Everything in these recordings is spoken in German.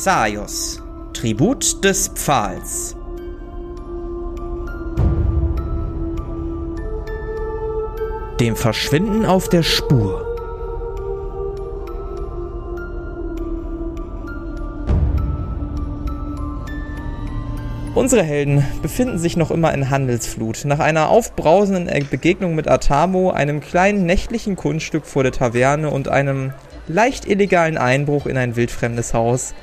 Xaios, Tribut des Pfahls. Dem Verschwinden auf der Spur. Unsere Helden befinden sich noch immer in Handelsflut. Nach einer aufbrausenden Begegnung mit Atamo, einem kleinen nächtlichen Kunststück vor der Taverne und einem leicht illegalen Einbruch in ein wildfremdes Haus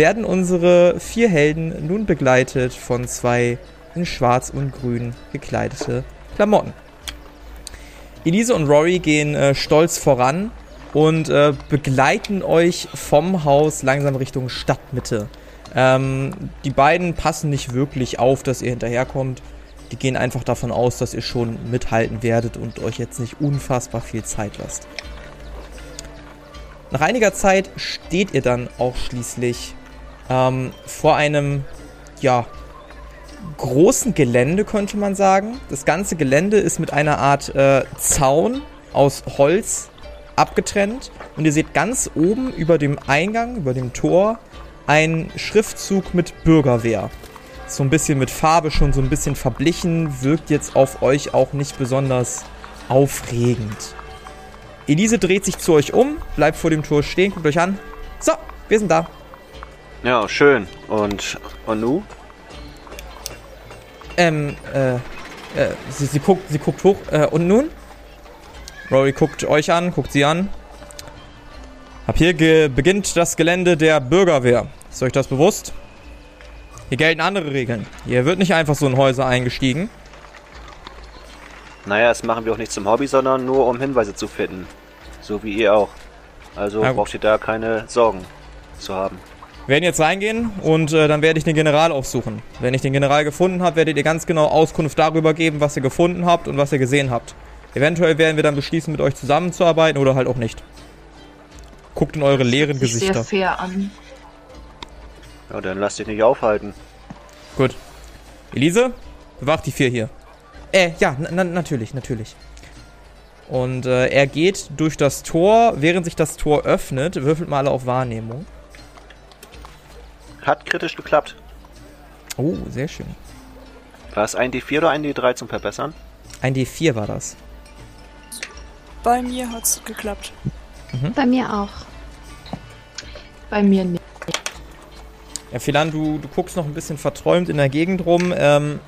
werden unsere vier Helden nun begleitet von zwei in schwarz und grün gekleidete Klamotten. Elise und Rory gehen äh, stolz voran und äh, begleiten euch vom Haus langsam Richtung Stadtmitte. Ähm, die beiden passen nicht wirklich auf, dass ihr hinterherkommt. Die gehen einfach davon aus, dass ihr schon mithalten werdet und euch jetzt nicht unfassbar viel Zeit lasst. Nach einiger Zeit steht ihr dann auch schließlich ähm, vor einem, ja, großen Gelände, könnte man sagen. Das ganze Gelände ist mit einer Art äh, Zaun aus Holz abgetrennt. Und ihr seht ganz oben über dem Eingang, über dem Tor, ein Schriftzug mit Bürgerwehr. So ein bisschen mit Farbe schon so ein bisschen verblichen, wirkt jetzt auf euch auch nicht besonders aufregend. Elise dreht sich zu euch um, bleibt vor dem Tor stehen, guckt euch an. So, wir sind da. Ja, schön. Und, und nu? Ähm, äh, äh sie, sie, guckt, sie guckt hoch. Äh, und nun? Rory guckt euch an, guckt sie an. Ab hier beginnt das Gelände der Bürgerwehr. Ist euch das bewusst? Hier gelten andere Regeln. Hier wird nicht einfach so in Häuser eingestiegen. Naja, das machen wir auch nicht zum Hobby, sondern nur um Hinweise zu finden. So wie ihr auch. Also braucht ihr da keine Sorgen zu haben. Wir werden jetzt reingehen und äh, dann werde ich den General aufsuchen. Wenn ich den General gefunden habe, werdet ihr ganz genau Auskunft darüber geben, was ihr gefunden habt und was ihr gesehen habt. Eventuell werden wir dann beschließen, mit euch zusammenzuarbeiten oder halt auch nicht. Guckt in eure leeren Gesichter. Sehr fair an. Ja, dann lasst dich nicht aufhalten. Gut. Elise, bewacht die vier hier. Äh, ja, natürlich, natürlich. Und äh, er geht durch das Tor, während sich das Tor öffnet, würfelt mal alle auf Wahrnehmung. Hat kritisch geklappt. Oh, sehr schön. War es ein D4 oder ein D3 zum Verbessern? Ein D4 war das. Bei mir hat es geklappt. Mhm. Bei mir auch. Bei mir nicht. Ja, Philan, du, du guckst noch ein bisschen verträumt in der Gegend rum. Ähm,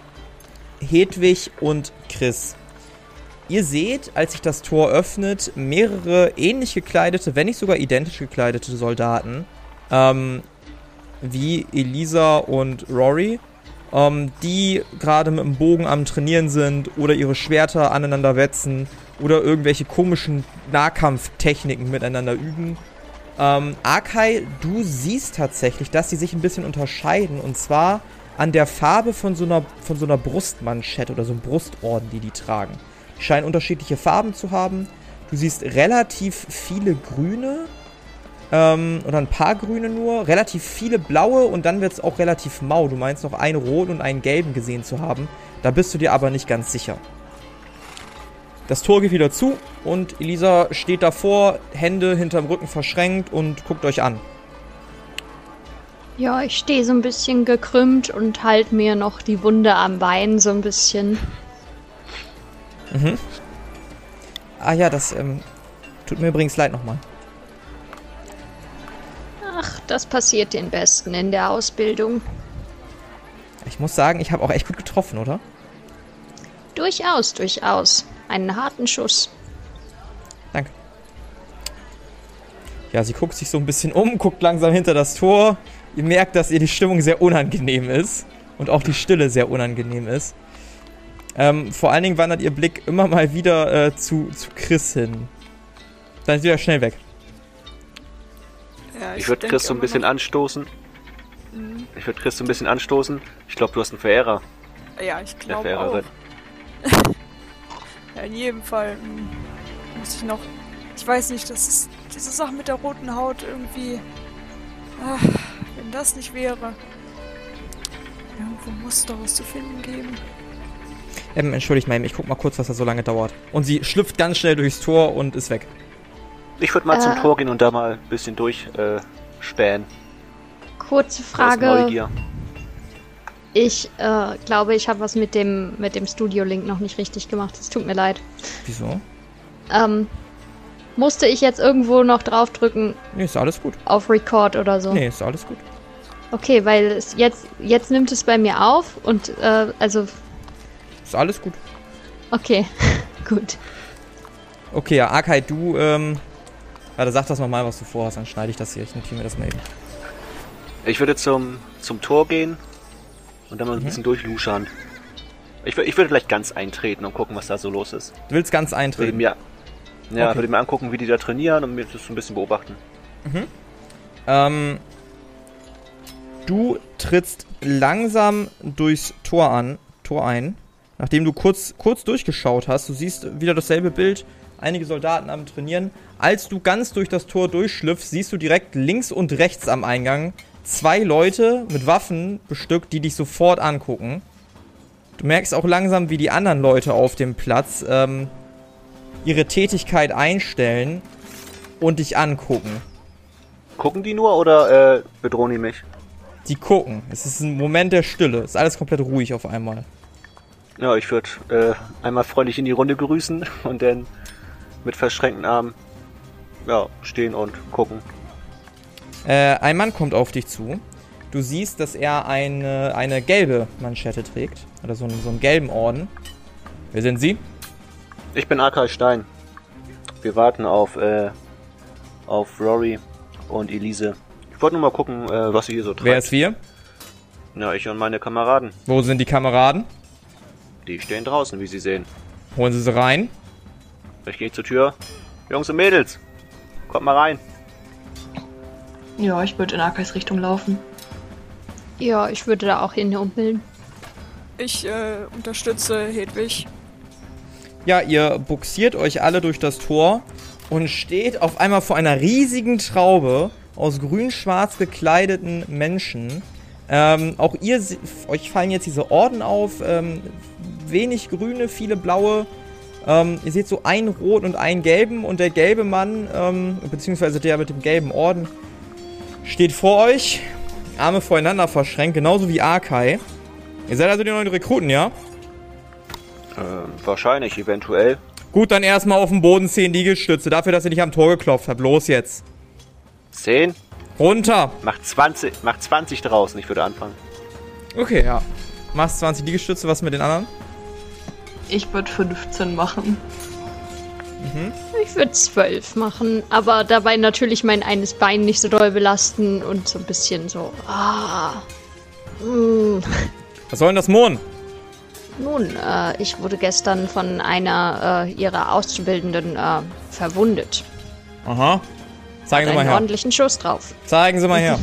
Hedwig und Chris. Ihr seht, als sich das Tor öffnet, mehrere ähnlich gekleidete, wenn nicht sogar identisch gekleidete Soldaten, ähm, wie Elisa und Rory, ähm, die gerade mit dem Bogen am Trainieren sind oder ihre Schwerter aneinander wetzen oder irgendwelche komischen Nahkampftechniken miteinander üben. Ähm, Arkai, du siehst tatsächlich, dass sie sich ein bisschen unterscheiden. Und zwar an der Farbe von so einer, von so einer Brustmanschette oder so einem Brustorden, die die tragen. Die scheinen unterschiedliche Farben zu haben. Du siehst relativ viele grüne. Ähm, oder ein paar grüne nur. Relativ viele blaue und dann wird es auch relativ mau. Du meinst noch einen roten und einen gelben gesehen zu haben. Da bist du dir aber nicht ganz sicher. Das Tor geht wieder zu und Elisa steht davor, Hände hinterm Rücken verschränkt und guckt euch an. Ja, ich stehe so ein bisschen gekrümmt und halte mir noch die Wunde am Bein so ein bisschen. Mhm. Ah ja, das ähm, tut mir übrigens leid nochmal. Das passiert den Besten in der Ausbildung. Ich muss sagen, ich habe auch echt gut getroffen, oder? Durchaus, durchaus einen harten Schuss. Danke. Ja, sie guckt sich so ein bisschen um, guckt langsam hinter das Tor. Ihr merkt, dass ihr die Stimmung sehr unangenehm ist. Und auch die Stille sehr unangenehm ist. Ähm, vor allen Dingen wandert ihr Blick immer mal wieder äh, zu, zu Chris hin. Dann ist sie wieder schnell weg. Ja, ich, ich würde Chris so ein bisschen anstoßen. Mhm. Ich würde Chris so ein bisschen anstoßen. Ich glaube, du hast einen Verehrer. Ja, ich glaube auch. Ja, in jedem Fall hm, muss ich noch. Ich weiß nicht, das ist diese Sache mit der roten Haut irgendwie. Ach, wenn das nicht wäre. Irgendwo muss doch was zu finden geben. Ähm, entschuldigt mal, ich guck mal kurz, was da so lange dauert. Und sie schlüpft ganz schnell durchs Tor und ist weg. Ich würde mal äh, zum Tor gehen und da mal ein bisschen durchspähen. Äh, Kurze Frage. Neugier. Ich äh, glaube, ich habe was mit dem, mit dem Studio-Link noch nicht richtig gemacht. Es tut mir leid. Wieso? Ähm, musste ich jetzt irgendwo noch draufdrücken? Nee, ist alles gut. Auf Record oder so? Nee, ist alles gut. Okay, weil es jetzt, jetzt nimmt es bei mir auf und äh, also. Ist alles gut. Okay, gut. Okay, ja, Akai, du, ähm. Warte, sag das nochmal, was du vorhast, dann schneide ich das hier. Ich notiere mir das mal eben. Ich würde zum, zum Tor gehen und dann mal ein mhm. bisschen durchluschern. Ich, ich würde vielleicht ganz eintreten und gucken, was da so los ist. Du willst ganz eintreten? Würde mir, ja, okay. würde mir angucken, wie die da trainieren und mir das so ein bisschen beobachten. Mhm. Ähm, du trittst langsam durchs Tor an, Tor ein, nachdem du kurz, kurz durchgeschaut hast. Du siehst wieder dasselbe Bild, einige Soldaten am Trainieren. Als du ganz durch das Tor durchschlüpfst, siehst du direkt links und rechts am Eingang zwei Leute mit Waffen bestückt, die dich sofort angucken. Du merkst auch langsam, wie die anderen Leute auf dem Platz ähm, ihre Tätigkeit einstellen und dich angucken. Gucken die nur oder äh, bedrohen die mich? Die gucken. Es ist ein Moment der Stille. Es ist alles komplett ruhig auf einmal. Ja, ich würde äh, einmal freundlich in die Runde grüßen und dann mit verschränkten Armen ja, stehen und gucken. Äh, ein Mann kommt auf dich zu. Du siehst, dass er eine, eine gelbe Manschette trägt. Oder so, einen, so einen gelben Orden. Wer sind Sie? Ich bin Akai Stein. Wir warten auf, äh, auf Rory und Elise. Ich wollte nur mal gucken, äh, was sie hier so treibt. Wer ist wir? Ja, ich und meine Kameraden. Wo sind die Kameraden? Die stehen draußen, wie Sie sehen. Holen Sie sie rein. Ich gehe zur Tür. Jungs und Mädels, kommt mal rein. Ja, ich würde in Akais Richtung laufen. Ja, ich würde da auch hin umbilden. Ich äh, unterstütze Hedwig. Ja, ihr buxiert euch alle durch das Tor und steht auf einmal vor einer riesigen Traube aus grün-schwarz gekleideten Menschen. Ähm, auch ihr, euch fallen jetzt diese Orden auf. Ähm, wenig grüne, viele blaue. Ähm, ihr seht so einen roten und einen gelben und der gelbe Mann, ähm, beziehungsweise der mit dem gelben Orden, steht vor euch, Arme voreinander verschränkt, genauso wie Arkai. Ihr seid also die neuen Rekruten, ja? Ähm, wahrscheinlich, eventuell. Gut, dann erstmal auf dem Boden 10 Liegestütze, dafür, dass ihr nicht am Tor geklopft habt. Los jetzt. 10? Runter. Mach 20, mach 20 draußen, ich würde anfangen. Okay, ja. Machst 20 Liegestütze, was mit den anderen? Ich würde 15 machen. Mhm. Ich würde zwölf machen, aber dabei natürlich mein eines Bein nicht so doll belasten und so ein bisschen so. Ah. Mm. Was soll denn das Mohn? Nun, äh, ich wurde gestern von einer äh, ihrer Auszubildenden äh, verwundet. Aha. Zeigen Hat Sie mal her. einen ordentlichen Schuss drauf. Zeigen Sie mal her.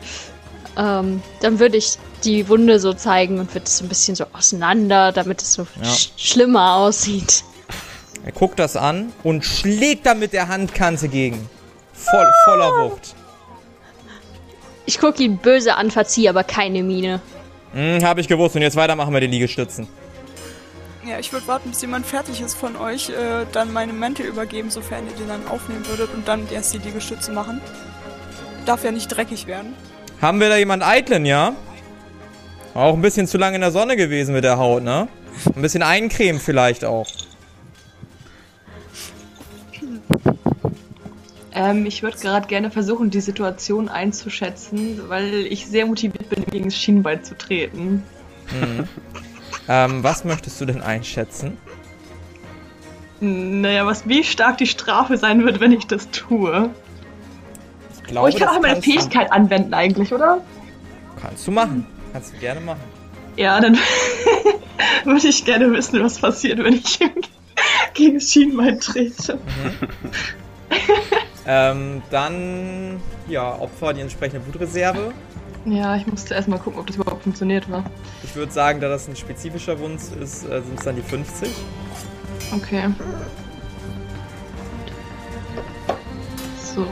ähm, dann würde ich die Wunde so zeigen und würde es so ein bisschen so auseinander, damit es so ja. sch schlimmer aussieht. Er guckt das an und schlägt dann mit der Handkante gegen. Voll, voller Wucht. Ich gucke ihn böse an, verziehe aber keine Miene. Hm, hab ich gewusst. Und jetzt weitermachen wir die Liegestützen. Ja, ich würde warten, bis jemand fertig ist von euch, äh, dann meine Mäntel übergeben, sofern ihr den dann aufnehmen würdet und dann erst die Liegestütze machen. Darf ja nicht dreckig werden. Haben wir da jemand eitlen, ja? Auch ein bisschen zu lange in der Sonne gewesen mit der Haut, ne? Ein bisschen eincremen vielleicht auch. Ähm, ich würde gerade gerne versuchen, die Situation einzuschätzen, weil ich sehr motiviert bin, gegen das Schienbein zu treten. Mhm. ähm, was möchtest du denn einschätzen? Naja, was, wie stark die Strafe sein wird, wenn ich das tue. Ich, glaube, oh, ich kann auch meine Fähigkeit anwenden eigentlich, oder? Kannst du machen. Kannst du gerne machen. Ja, dann würde ich gerne wissen, was passiert, wenn ich gegen Schienbein trete. Mhm. Ähm, dann, ja, Opfer die entsprechende Blutreserve. Ja, ich musste erstmal gucken, ob das überhaupt funktioniert war. Ich würde sagen, da das ein spezifischer Wunsch ist, äh, sind es dann die 50. Okay. So.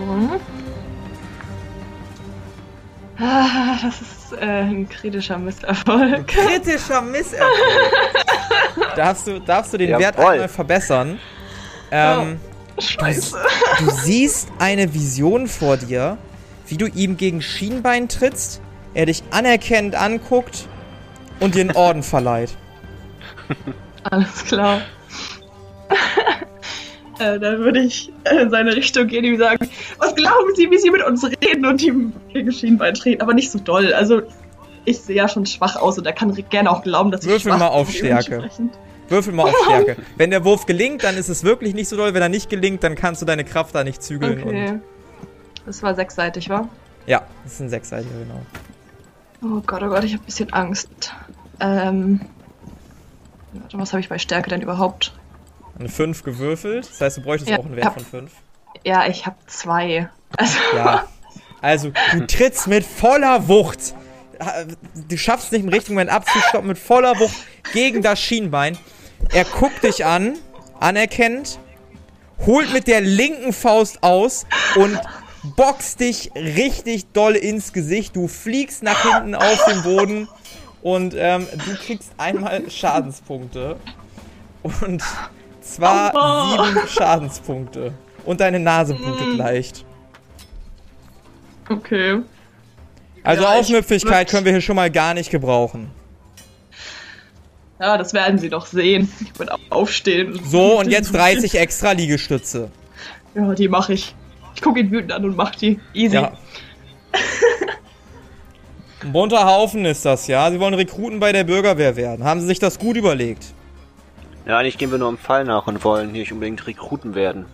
Ah, das ist äh, ein kritischer Misserfolg. Kritischer Misserfolg. darfst, du, darfst du den Jawohl. Wert einmal verbessern? Ähm, oh. Scheiße. Du, du siehst eine Vision vor dir, wie du ihm gegen Schienbein trittst, er dich anerkennend anguckt und dir einen Orden verleiht. Alles klar. Äh, dann würde ich äh, in seine Richtung gehen und ihm sagen, was glauben Sie, wie Sie mit uns reden und ihm gegen Schienbein treten, aber nicht so doll. Also ich sehe ja schon schwach aus und er kann gerne auch glauben, dass ich Würfel schwach mal auf Stärke. Würfel mal auf Stärke. Wenn der Wurf gelingt, dann ist es wirklich nicht so doll. Wenn er nicht gelingt, dann kannst du deine Kraft da nicht zügeln. Okay. Das war sechsseitig, wa? ja, das ist ein Sechsseitiger, genau. Oh Gott, oh Gott, ich habe ein bisschen Angst. Ähm. Warte, was habe ich bei Stärke denn überhaupt? Eine 5 gewürfelt. Das heißt, du bräuchtest Ja, auch einen Wert ja. von 5. Ja, ich habe zwei. Also, Ja. Also, du trittst mit voller Wucht. Du schaffst es nicht im richtigen Moment abzustoppen, mit voller Wucht gegen das Schienbein. Er guckt dich an, anerkennend, holt mit der linken Faust aus und boxt dich richtig doll ins Gesicht. Du fliegst nach hinten auf den Boden und ähm, du kriegst einmal Schadenspunkte. Und zwar Aua. sieben Schadenspunkte. Und deine Nase blutet leicht. okay. Also Ja, Aufmüpfigkeit können wir hier schon mal gar nicht gebrauchen. Ja, das werden Sie doch sehen. Ich würde aufstehen. So, und jetzt 30 extra Liegestütze. Ja, die mache ich. Ich gucke ihn wütend an und mach die. Easy. Ja. Ein bunter Haufen ist das, ja. Sie wollen Rekruten bei der Bürgerwehr werden. Haben Sie sich das gut überlegt? Ja, eigentlich gehen wir nur im Fall nach und wollen hier nicht unbedingt Rekruten werden.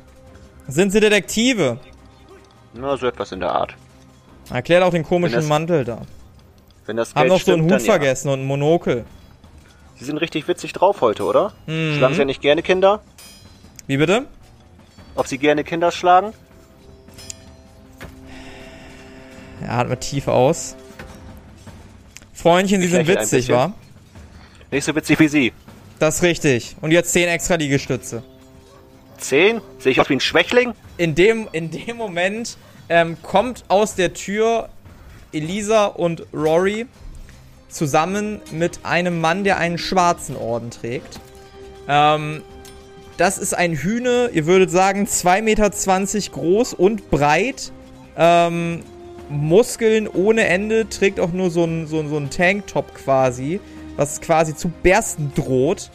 Sind Sie Detektive? Na, so etwas in der Art. Erklärt auch den komischen das- Mantel da. Wenn das Haben Geld noch so einen Hut dann ja. vergessen und ein Monokel. Sie sind richtig witzig drauf heute, oder? Mhm. Schlagen Sie ja nicht gerne Kinder? Wie bitte? Ob Sie gerne Kinder schlagen? Er atmet tief aus. Freundchen, Sie Ich sind witzig, wa? Nicht so witzig wie Sie. Das ist richtig. Und jetzt 10 extra Liegestütze. Zehn? Sehe ich aus wie ein Schwächling? in dem, in dem Moment ähm, kommt aus der Tür Elisa und Rory zusammen mit einem Mann, der einen schwarzen Orden trägt. Ähm, das ist ein Hühne, ihr würdet sagen 2,20 Meter groß und breit. Ähm, Muskeln ohne Ende, trägt auch nur so einen so, so einen Tanktop quasi, was quasi zu bersten droht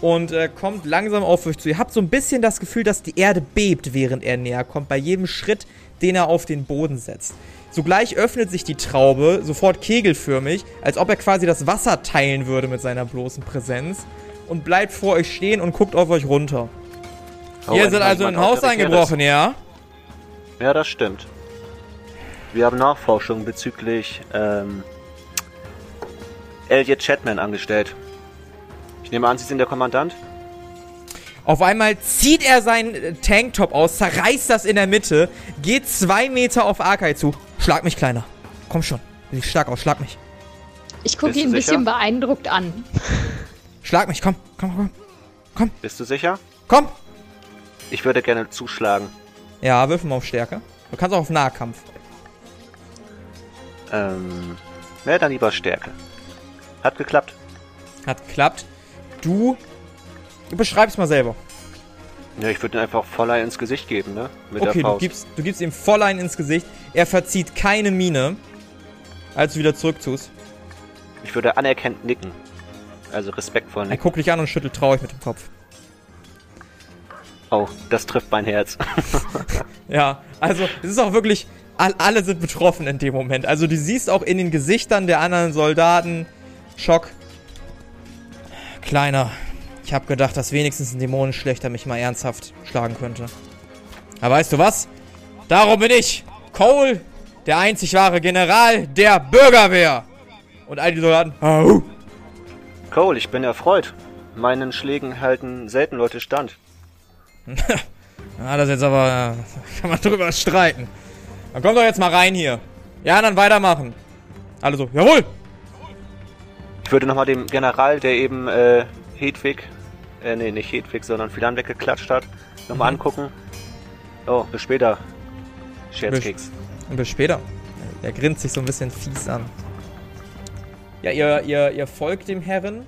und äh, kommt langsam auf euch zu. Ihr habt so ein bisschen das Gefühl, dass die Erde bebt, während er näher kommt, bei jedem Schritt, den er auf den Boden setzt. Sogleich öffnet sich die Traube, sofort kegelförmig, als ob er quasi das Wasser teilen würde mit seiner bloßen Präsenz und bleibt vor euch stehen und guckt auf euch runter. Oh, Ihr seid also in ein Haus eingebrochen, ja? Ja, das stimmt. Wir haben Nachforschungen bezüglich ähm, Elliot Chatman angestellt. Ich nehme an, Sie sind der Kommandant? Auf einmal zieht er seinen äh, Tanktop aus, zerreißt das in der Mitte, geht zwei Meter auf Arkai zu. Schlag mich, Kleiner. Komm schon. Sieh stark aus, schlag mich. Ich gucke ihn ein bisschen beeindruckt an. Schlag mich, komm, komm, komm. Bist du sicher? Komm! Ich würde gerne zuschlagen. Ja, würfel mal auf Stärke. Du kannst auch auf Nahkampf. Ähm, ja, dann lieber Stärke. Hat geklappt. Hat geklappt. Du, du beschreibst mal selber. Ja, ich würde ihn einfach voller ins Gesicht geben, ne? Mit okay, der du gibst, du gibst ihm voll einen ins Gesicht. Er verzieht keine Miene, als du wieder zurücktust. Ich würde anerkennt nicken. Also respektvoll Er nicken. guckt dich an und schüttelt traurig mit dem Kopf. Oh, das trifft mein Herz. Ja, also es ist auch wirklich, all, alle sind betroffen in dem Moment. Also du siehst auch in den Gesichtern der anderen Soldaten Schock. Kleiner, ich habe gedacht, dass wenigstens ein Dämonenschlechter mich mal ernsthaft schlagen könnte. Aber weißt du was? Darum bin ich, Cole, der einzig wahre General der Bürgerwehr. Und all die Soldaten, au. Cole, ich bin erfreut. Meinen Schlägen halten selten Leute stand. Ja, das ist jetzt aber, kann man drüber streiten. Dann kommt doch jetzt mal rein hier. Ja, dann weitermachen. Alle so, jawohl. Ich würde nochmal dem General, der eben äh, Hedwig, äh, nee, nicht Hedwig, sondern Philan weggeklatscht hat, nochmal Mhm. angucken. Oh, bis später. Scherzkeks. Und bis später. Er grinst sich so ein bisschen fies an. Ja, ihr, ihr, ihr folgt dem Herren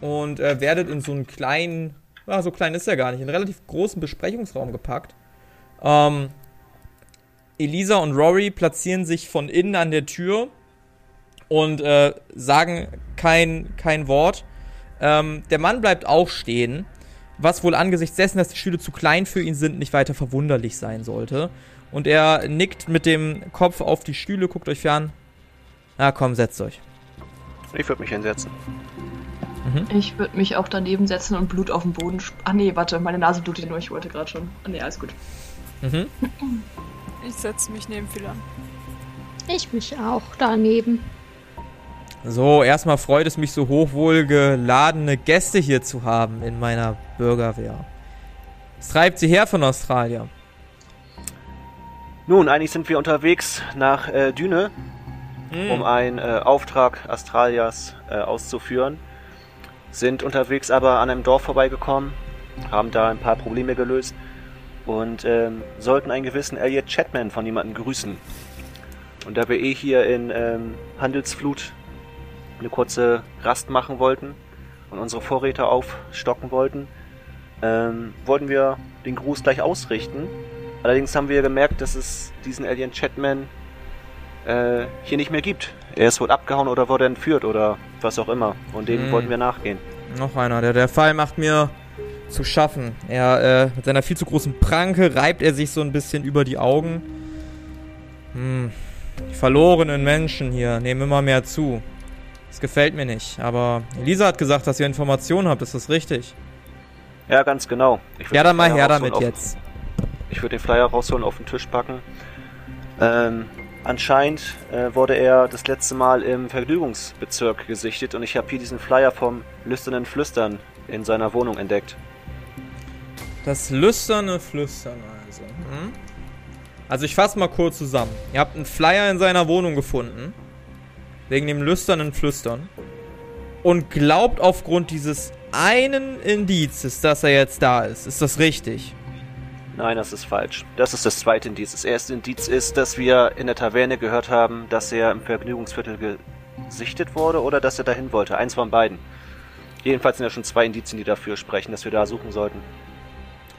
und äh, werdet in so einen kleinen, ja, so klein ist er gar nicht, in einen relativ großen Besprechungsraum gepackt. Ähm, Elisa und Rory platzieren sich von innen an der Tür und äh, sagen kein, kein Wort. Ähm, der Mann bleibt auch stehen, was wohl angesichts dessen, dass die Stühle zu klein für ihn sind, nicht weiter verwunderlich sein sollte. Und er nickt mit dem Kopf auf die Stühle, guckt euch fern. Na komm, setzt euch. Ich würde mich hinsetzen. Ich würde mich auch daneben setzen und Blut auf den Boden. sp- Ah nee, warte, meine Nase blutet nur, ich wollte gerade schon. Ah nee, alles gut. Mhm. Ich setze mich neben Philan. Ich mich auch daneben. So, erstmal freut es mich, so hochwohlgeladene Gäste hier zu haben in meiner Bürgerwehr. Es treibt sie her von Australien. Nun, eigentlich sind wir unterwegs nach äh, Düne, um einen äh, Auftrag Astralias äh, auszuführen. Sind unterwegs aber an einem Dorf vorbeigekommen, haben da ein paar Probleme gelöst und ähm, sollten einen gewissen Elliot Chatman von jemandem grüßen. Und da wir eh hier in ähm, Handelsflut eine kurze Rast machen wollten und unsere Vorräte aufstocken wollten, ähm, wollten wir den Gruß gleich ausrichten. Allerdings haben wir gemerkt, dass es diesen Alien Chatman äh, hier nicht mehr gibt. Er ist wohl abgehauen oder wurde entführt oder was auch immer. Und dem Hm. wollten wir nachgehen. Noch einer. Der, der Fall macht mir zu schaffen. Er, äh, mit seiner viel zu großen Pranke reibt er sich so ein bisschen über die Augen. Hm. Die verlorenen Menschen hier nehmen immer mehr zu. Das gefällt mir nicht. Aber Elisa hat gesagt, dass ihr Informationen habt. Ist das richtig? Ja, ganz genau. Ja, dann mal her damit auf, jetzt. Ich würde den Flyer rausholen, auf den Tisch packen. Ähm, anscheinend äh, wurde er das letzte Mal im Vergnügungsbezirk gesichtet und ich habe hier diesen Flyer vom lüsternen Flüstern in seiner Wohnung entdeckt. Das lüsterne Flüstern also. Hm? Also ich fasse mal kurz zusammen. Ihr habt einen Flyer in seiner Wohnung gefunden. Wegen dem lüsternen Flüstern. Und glaubt aufgrund dieses einen Indizes, dass er jetzt da ist. Ist das richtig? Nein, das ist falsch. Das ist das zweite Indiz. Das erste Indiz ist, dass wir in der Taverne gehört haben, dass er im Vergnügungsviertel gesichtet wurde oder dass er dahin wollte. Eins von beiden. Jedenfalls sind ja schon zwei Indizien, die dafür sprechen, dass wir da suchen sollten.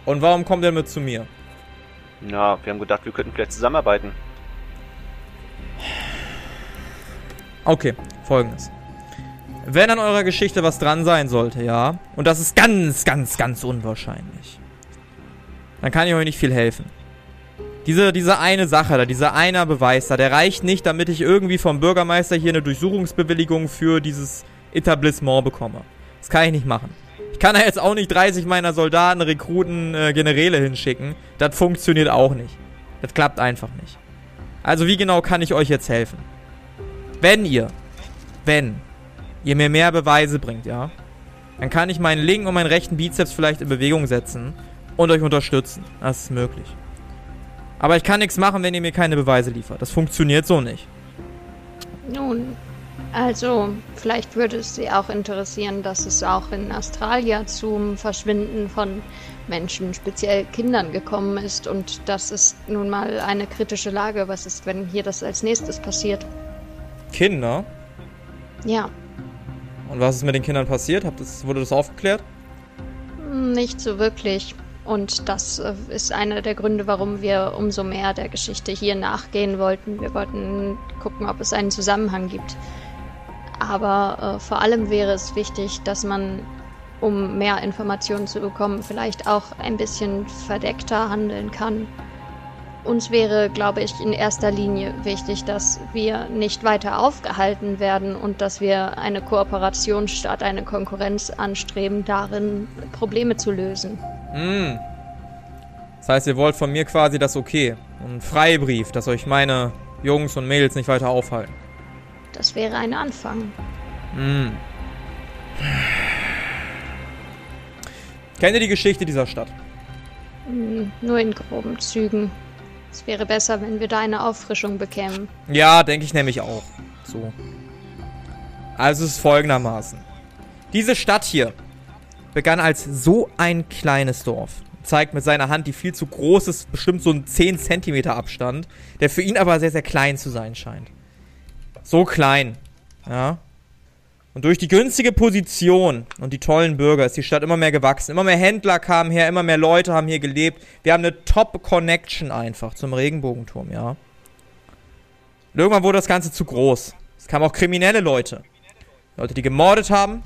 Und warum kommt er mit zu mir? Na, wir haben gedacht, wir könnten vielleicht zusammenarbeiten. Okay, folgendes. Wenn an eurer Geschichte was dran sein sollte, ja, und das ist ganz, ganz, ganz unwahrscheinlich, dann kann ich euch nicht viel helfen. Diese, diese eine Sache da, dieser einer Beweis da, der reicht nicht, damit ich irgendwie vom Bürgermeister hier eine Durchsuchungsbewilligung für dieses Etablissement bekomme. Das kann ich nicht machen. Ich kann da jetzt auch nicht 30 meiner Soldaten, Rekruten, äh, Generäle hinschicken. Das funktioniert auch nicht. Das klappt einfach nicht. Also wie genau kann ich euch jetzt helfen? Wenn ihr, wenn ihr mir mehr Beweise bringt, ja, dann kann ich meinen linken und meinen rechten Bizeps vielleicht in Bewegung setzen und euch unterstützen. Das ist möglich. Aber ich kann nichts machen, wenn ihr mir keine Beweise liefert. Das funktioniert so nicht. Nun, also, vielleicht würde es Sie auch interessieren, dass es auch in Australien zum Verschwinden von Menschen, speziell Kindern, gekommen ist. Und das ist nun mal eine kritische Lage. Was ist, wenn hier das als nächstes passiert? Kinder? Ja, Und was ist mit den Kindern passiert? Habt das, wurde das aufgeklärt? nicht so wirklich. Und das äh, ist einer der Gründe, warum wir umso mehr der Geschichte hier nachgehen wollten. Wir wollten gucken, ob es einen Zusammenhang gibt. Aber äh, vor allem wäre es wichtig, dass man, um mehr Informationen zu bekommen, vielleicht auch ein bisschen verdeckter handeln kann. Uns wäre, glaube ich, in erster Linie wichtig, dass wir nicht weiter aufgehalten werden und dass wir eine Kooperation statt eine Konkurrenz anstreben, darin Probleme zu lösen. Hm. Das heißt, ihr wollt von mir quasi das Okay. Ein Freibrief, dass euch meine Jungs und Mädels nicht weiter aufhalten. Das wäre ein Anfang. Hm. Kennt ihr die Geschichte dieser Stadt? Hm, Nur in groben Zügen. Es wäre besser, wenn wir da eine Auffrischung bekämen. Ja, denke ich nämlich auch. So. Also es ist folgendermaßen. Diese Stadt hier begann als so ein kleines Dorf. Zeigt mit seiner Hand, die viel zu groß ist, bestimmt so ein 10 Zentimeter Abstand, der für ihn aber sehr, sehr klein zu sein scheint. So klein. Ja. Und durch die günstige Position und die tollen Bürger ist die Stadt immer mehr gewachsen. Immer mehr Händler kamen her, immer mehr Leute haben hier gelebt. Wir haben eine Top-Connection einfach zum Regenbogenturm, ja. Und irgendwann wurde das Ganze zu groß. Es kamen auch kriminelle Leute. Leute, die gemordet haben,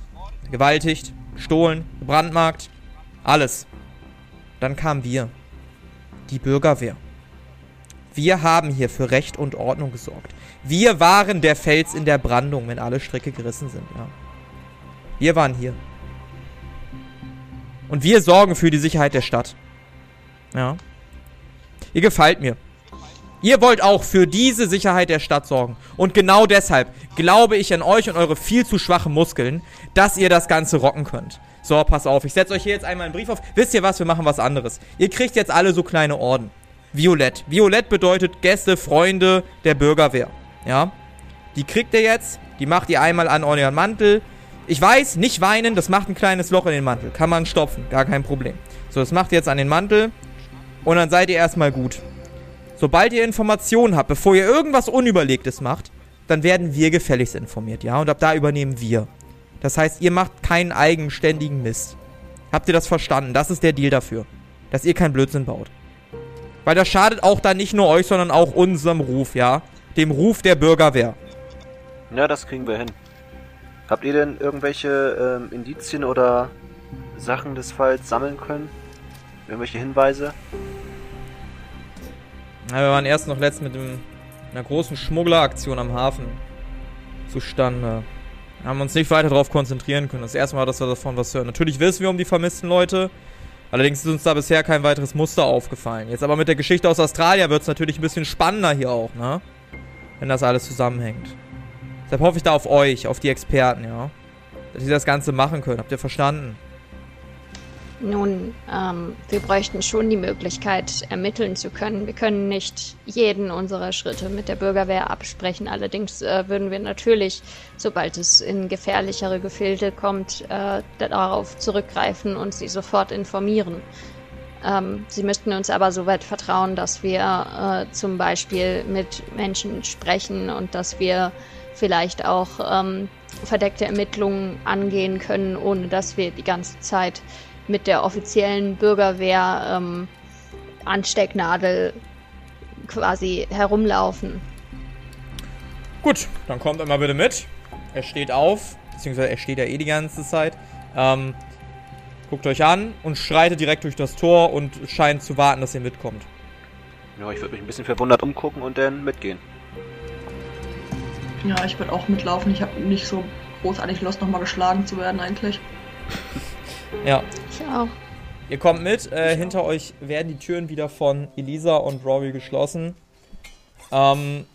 gewaltigt, gestohlen, gebrandmarkt. Alles. Dann kamen wir. Die Bürgerwehr. Wir haben hier für Recht und Ordnung gesorgt. Wir waren der Fels in der Brandung, wenn alle Stricke gerissen sind, ja. Wir waren hier. Und wir sorgen für die Sicherheit der Stadt. Ja. Ihr gefällt mir. Ihr wollt auch für diese Sicherheit der Stadt sorgen. Und genau deshalb glaube ich an euch und eure viel zu schwachen Muskeln, dass ihr das Ganze rocken könnt. So, pass auf. Ich setze euch hier jetzt einmal einen Brief auf. Wisst ihr was? Wir machen was anderes. Ihr kriegt jetzt alle so kleine Orden. Violett. Violett bedeutet Gäste, Freunde der Bürgerwehr. Ja. Die kriegt ihr jetzt. Die macht ihr einmal an euren Mantel. Ich weiß, nicht weinen, das macht ein kleines Loch in den Mantel. Kann man stopfen, gar kein Problem. So, das macht ihr jetzt an den Mantel. Und dann seid ihr erstmal gut. Sobald ihr Informationen habt, bevor ihr irgendwas Unüberlegtes macht, dann werden wir gefälligst informiert, ja? Und ab da übernehmen wir. Das heißt, ihr macht keinen eigenständigen Mist. Habt ihr das verstanden? Das ist der Deal dafür. Dass ihr keinen Blödsinn baut. Weil das schadet auch dann nicht nur euch, sondern auch unserem Ruf, ja? Dem Ruf der Bürgerwehr. Ja, das kriegen wir hin. Habt ihr denn irgendwelche ähm, Indizien oder Sachen des Falls sammeln können? Irgendwelche Hinweise? Ja, wir waren erst noch letzt mit dem, einer großen Schmuggleraktion am Hafen zustande. Wir haben uns nicht weiter darauf konzentrieren können. Das erste Mal, dass wir davon was hören. Natürlich wissen wir um die vermissten Leute. Allerdings ist uns da bisher kein weiteres Muster aufgefallen. Jetzt aber mit der Geschichte aus Australien wird es natürlich ein bisschen spannender hier auch, ne? Wenn das alles zusammenhängt. Deshalb hoffe ich da auf euch, auf die Experten, ja? Dass ihr das Ganze machen könnt. Habt ihr verstanden? Nun, ähm, wir bräuchten schon die Möglichkeit, ermitteln zu können. Wir können nicht jeden unserer Schritte mit der Bürgerwehr absprechen. Allerdings äh, würden wir natürlich, sobald es in gefährlichere Gefilde kommt, äh, darauf zurückgreifen und sie sofort informieren. Ähm, sie müssten uns aber soweit vertrauen, dass wir äh, zum Beispiel mit Menschen sprechen und dass wir vielleicht auch ähm, verdeckte Ermittlungen angehen können, ohne dass wir die ganze Zeit mit der offiziellen Bürgerwehr ähm, Anstecknadel quasi herumlaufen. Gut, dann kommt er mal bitte mit. Er steht auf, beziehungsweise er steht ja eh die ganze Zeit. Ähm, guckt euch an und schreitet direkt durch das Tor und scheint zu warten, dass ihr mitkommt. Ja, ich würde mich ein bisschen verwundert umgucken und dann mitgehen. Ja, ich würde auch mitlaufen. Ich habe nicht so großartig Lust, nochmal geschlagen zu werden eigentlich. Ja. Ich auch. Ihr kommt mit. Äh, hinter euch werden die Türen wieder von Elisa und Rory geschlossen. Ähm,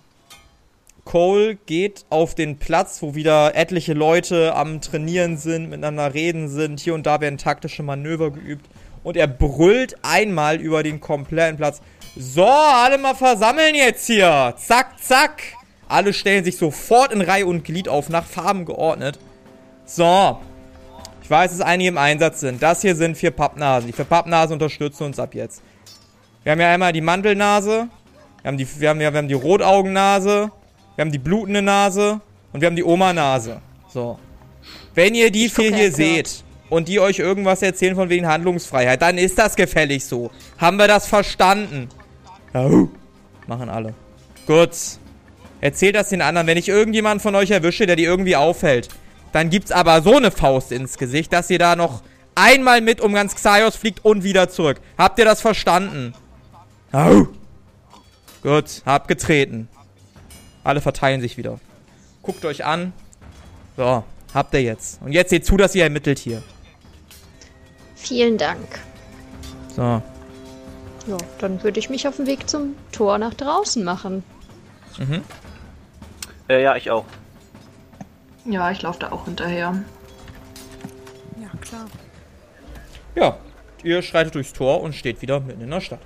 Cole geht auf den Platz, wo wieder etliche Leute am Trainieren sind, miteinander reden sind. Hier und da werden taktische Manöver geübt. Und er brüllt einmal über den kompletten Platz. So, alle mal versammeln jetzt hier. Zack, zack. Alle stellen sich sofort in Reihe und Glied auf, nach Farben geordnet. So, ich weiß, dass einige im Einsatz sind. Das hier sind vier Pappnasen. Die vier Pappnasen unterstützen uns ab jetzt. Wir haben ja einmal die Mandelnase. Wir haben die, wir haben, wir haben die Rotaugennase. Wir haben die blutende Nase. Und wir haben die Oma-Nase. So. Wenn ihr die vier hier seht und die euch irgendwas erzählen von wegen Handlungsfreiheit, dann ist das gefällig so. Haben wir das verstanden? Au. Machen alle. Gut. Erzählt das den anderen. Wenn ich irgendjemanden von euch erwische, der die irgendwie aufhält, dann gibt's aber so eine Faust ins Gesicht, dass ihr da noch einmal mit um ganz Xaios fliegt und wieder zurück. Habt ihr das verstanden? Au. Gut, abgetreten. Alle verteilen sich wieder. Guckt euch an. So, habt ihr jetzt. Und jetzt seht zu, dass ihr ermittelt hier. Vielen Dank. So. Ja, dann würde ich mich auf den Weg zum Tor nach draußen machen. Äh, ja, ich auch. Ja, ich laufe da auch hinterher. Ja, klar. Ja, ihr schreitet durchs Tor und steht wieder mitten in der Stadt.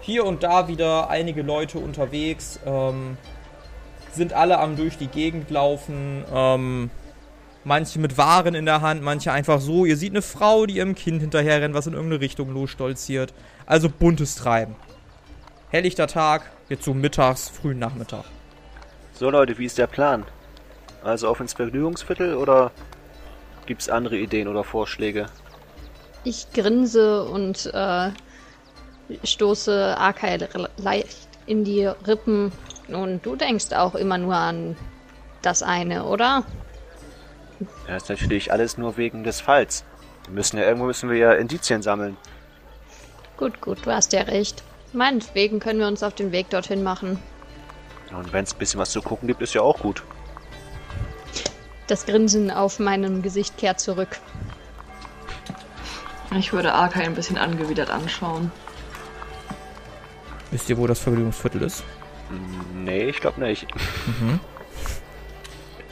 Hier und da wieder einige Leute unterwegs, ähm, sind alle am durch die Gegend laufen, ähm, manche mit Waren in der Hand, manche einfach so. Ihr seht eine Frau, die ihrem Kind hinterher rennt, was in irgendeine Richtung losstolziert. Also buntes Treiben. Helllichter Tag, jetzt so mittags, frühen Nachmittag. So Leute, wie ist der Plan? Also auf ins Vergnügungsviertel oder gibt's andere Ideen oder Vorschläge? Ich grinse und äh, stoße Arkai leicht in die Rippen. Und du denkst auch immer nur an das eine, oder? Ja, ist natürlich alles nur wegen des Falls. Wir müssen ja irgendwo müssen wir ja Indizien sammeln. Gut, gut, du hast ja recht. Meinetwegen können wir uns auf den Weg dorthin machen. Und wenn es ein bisschen was zu gucken gibt, ist ja auch gut. Das Grinsen auf meinem Gesicht kehrt zurück. Ich würde Arkai ein bisschen angewidert anschauen. Wisst ihr, wo das Vergnügungsviertel ist? Nee, ich glaube nicht.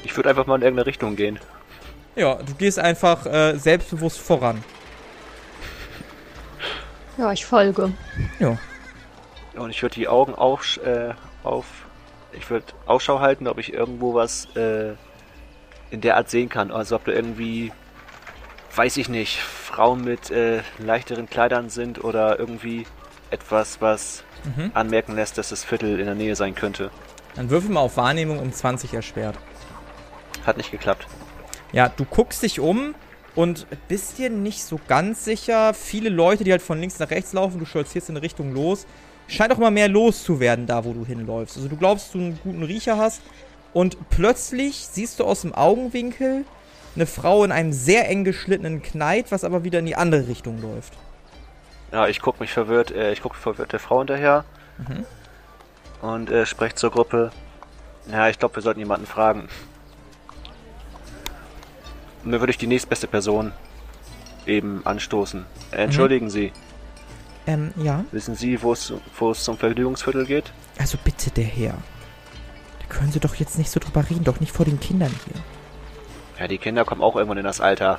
Ich würde einfach mal in irgendeine Richtung gehen. Ja, du gehst einfach äh, selbstbewusst voran. Ja, ich folge. Ja. Und ich würde die Augen auf, äh, auf. Ich würde Ausschau halten, ob ich irgendwo was äh, in der Art sehen kann. Also ob da irgendwie, weiß ich nicht, Frauen mit äh, leichteren Kleidern sind oder irgendwie etwas, was Mhm. anmerken lässt, dass das Viertel in der Nähe sein könnte. Dann würfel mal auf Wahrnehmung um 20 erschwert. Hat nicht geklappt. Ja, du guckst dich um und bist dir nicht so ganz sicher. Viele Leute, die halt von links nach rechts laufen, du stolzierst in eine Richtung los. Scheint auch immer mehr loszuwerden, da wo du hinläufst. Also du glaubst, dass du einen guten Riecher hast. Und plötzlich siehst du aus dem Augenwinkel eine Frau in einem sehr eng geschlittenen Kleid, was aber wieder in die andere Richtung läuft. Ja, ich gucke mich verwirrt, äh, ich gucke verwirrt der Frau hinterher Mhm. und äh, spreche zur Gruppe. Ja, ich glaube, wir sollten jemanden fragen. Und dann würde ich die nächstbeste Person eben anstoßen. Äh, entschuldigen Sie, Ähm, ja. wissen Sie, wo es wo es zum Vergnügungsviertel geht? Also bitte, der Herr. Da können Sie doch jetzt nicht so drüber reden, doch nicht vor den Kindern hier. Ja, die Kinder kommen auch irgendwann in das Alter.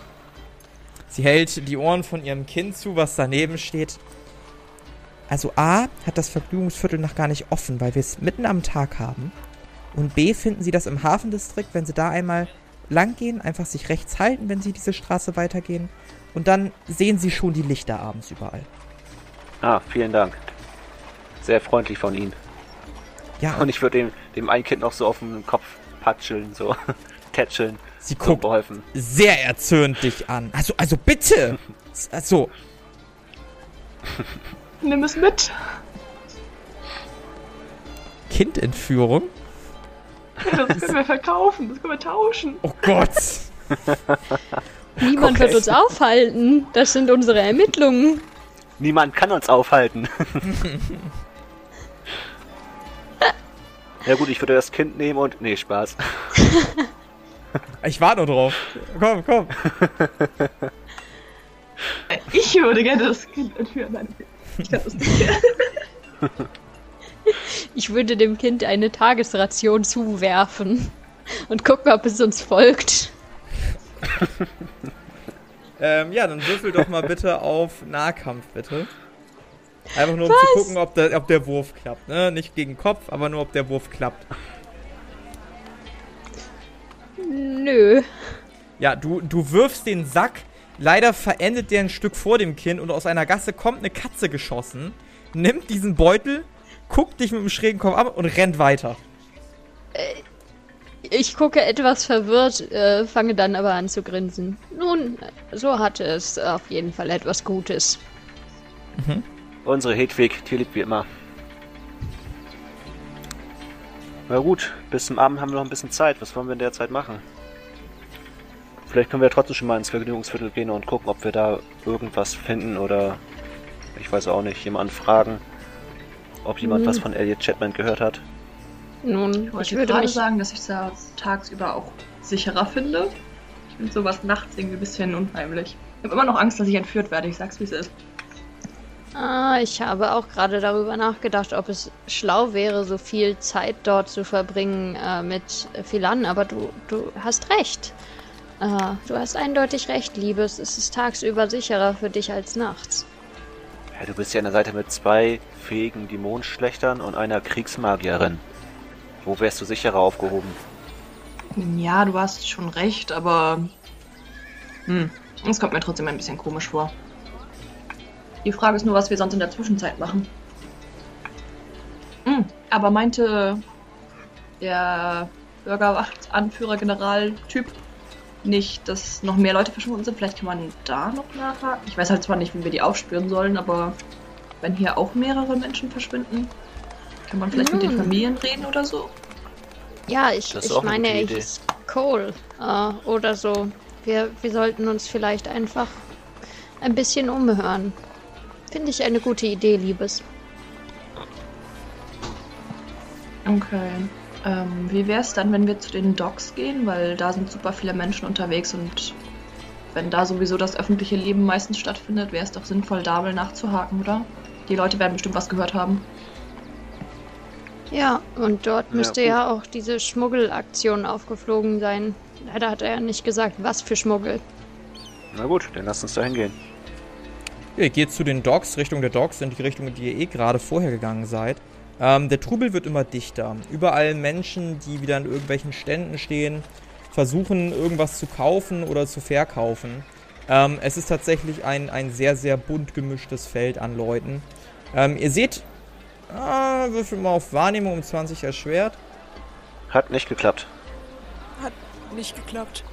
Sie hält die Ohren von ihrem Kind zu, was daneben steht. Also A hat das Vergnügungsviertel noch gar nicht offen, weil wir es mitten am Tag haben. Und B finden Sie das im Hafendistrikt, wenn Sie da einmal lang gehen, einfach sich rechts halten, wenn Sie diese Straße weitergehen. Und dann sehen Sie schon die Lichter abends überall. Ah, vielen Dank. Sehr freundlich von Ihnen. Ja, Und ich würde dem, dem einen Kind noch so auf den Kopf patscheln, so tätscheln. sie guckt beholfen. sehr erzürnt dich an. Also, also bitte! Also, Nimm es mit. Kindentführung? Ja, das können wir verkaufen, das können wir tauschen. Oh Gott! Niemand Okay. wird uns aufhalten. Das sind unsere Ermittlungen. Niemand kann uns aufhalten. ja gut, ich würde das Kind nehmen und... Nee, Spaß. Ich warte nur drauf. Komm, komm. Ich würde gerne das Kind entführen. Nein. Ich kann das nicht. Ich würde dem Kind eine Tagesration zuwerfen und gucken, ob es uns folgt. Ähm, ja, dann würfel doch mal bitte auf Nahkampf, bitte. Einfach nur, um zu gucken, ob der, ob der Wurf klappt. Ne? Nicht gegen Kopf, aber nur, ob der Wurf klappt. Nö. Ja, du, du wirfst den Sack. Leider verendet der ein Stück vor dem Kind und aus einer Gasse kommt eine Katze geschossen, nimmt diesen Beutel, guckt dich mit dem schrägen Kopf ab und rennt weiter. Ich gucke etwas verwirrt, äh, fange dann aber an zu grinsen. Nun, so hatte es auf jeden Fall etwas Gutes. Unsere Hedwig, tierlieb wie immer. Na gut, bis zum Abend haben wir noch ein bisschen Zeit. Was wollen wir in der Zeit machen? Vielleicht können wir ja trotzdem schon mal ins Vergnügungsviertel gehen und gucken, ob wir da irgendwas finden oder ich weiß auch nicht, jemanden fragen, ob jemand Hm. was von Elliot Chapman gehört hat. Nun, Ich ich wollte würde gerade mich. sagen, dass ich das tagsüber auch sicherer finde. Ich finde sowas nachts irgendwie ein bisschen unheimlich. Ich habe immer noch Angst, dass ich entführt werde. Ich sag's, wie es ist. Ah, ich habe auch gerade darüber nachgedacht, ob es schlau wäre, so viel Zeit dort zu verbringen äh, mit Philan, aber du, du hast recht. Äh, du hast eindeutig recht, Liebes. Es ist tagsüber sicherer für dich als nachts. Ja, du bist ja an der Seite mit zwei fähigen Dämonenschlechtern und einer Kriegsmagierin. Wo wärst du sicherer aufgehoben? Ja, du hast schon recht, aber. Hm, es kommt mir trotzdem ein bisschen komisch vor. Die Frage ist nur, was wir sonst in der Zwischenzeit machen. Hm, aber meinte der Bürgerwacht, Anführer, General-Typ nicht, dass noch mehr Leute verschwunden sind. Vielleicht kann man da noch nachhaken. Ich weiß halt zwar nicht, wie wir die aufspüren sollen, aber wenn hier auch mehrere Menschen verschwinden, kann man vielleicht mit den Hm. Familien reden oder so. Ja, ich, Das ist ich meine, Idee. hieß Cole äh, oder so. Wir, wir sollten uns vielleicht einfach ein bisschen umhören. Finde ich eine gute Idee, Liebes. Okay. Ähm, wie wäre es dann, wenn wir zu den Docks gehen? Weil da sind super viele Menschen unterwegs und wenn da sowieso das öffentliche Leben meistens stattfindet, wäre es doch sinnvoll, da mal nachzuhaken, oder? Die Leute werden bestimmt was gehört haben. Ja, und dort Ja, müsste gut. ja auch diese Schmuggelaktion aufgeflogen sein. Leider hat er ja nicht gesagt, was für Schmuggel. Na gut, dann lass uns da hingehen. Ja, ihr geht zu den Docks, Richtung der Docks, in die Richtung, in die ihr eh gerade vorher gegangen seid. Ähm, der Trubel wird immer dichter. Überall Menschen, die wieder an irgendwelchen Ständen stehen, versuchen irgendwas zu kaufen oder zu verkaufen. Ähm, es ist tatsächlich ein, ein sehr, sehr bunt gemischtes Feld an Leuten. Ähm, ihr seht, ah, würfelt mal auf Wahrnehmung um 20 erschwert. Hat nicht geklappt. Hat nicht geklappt.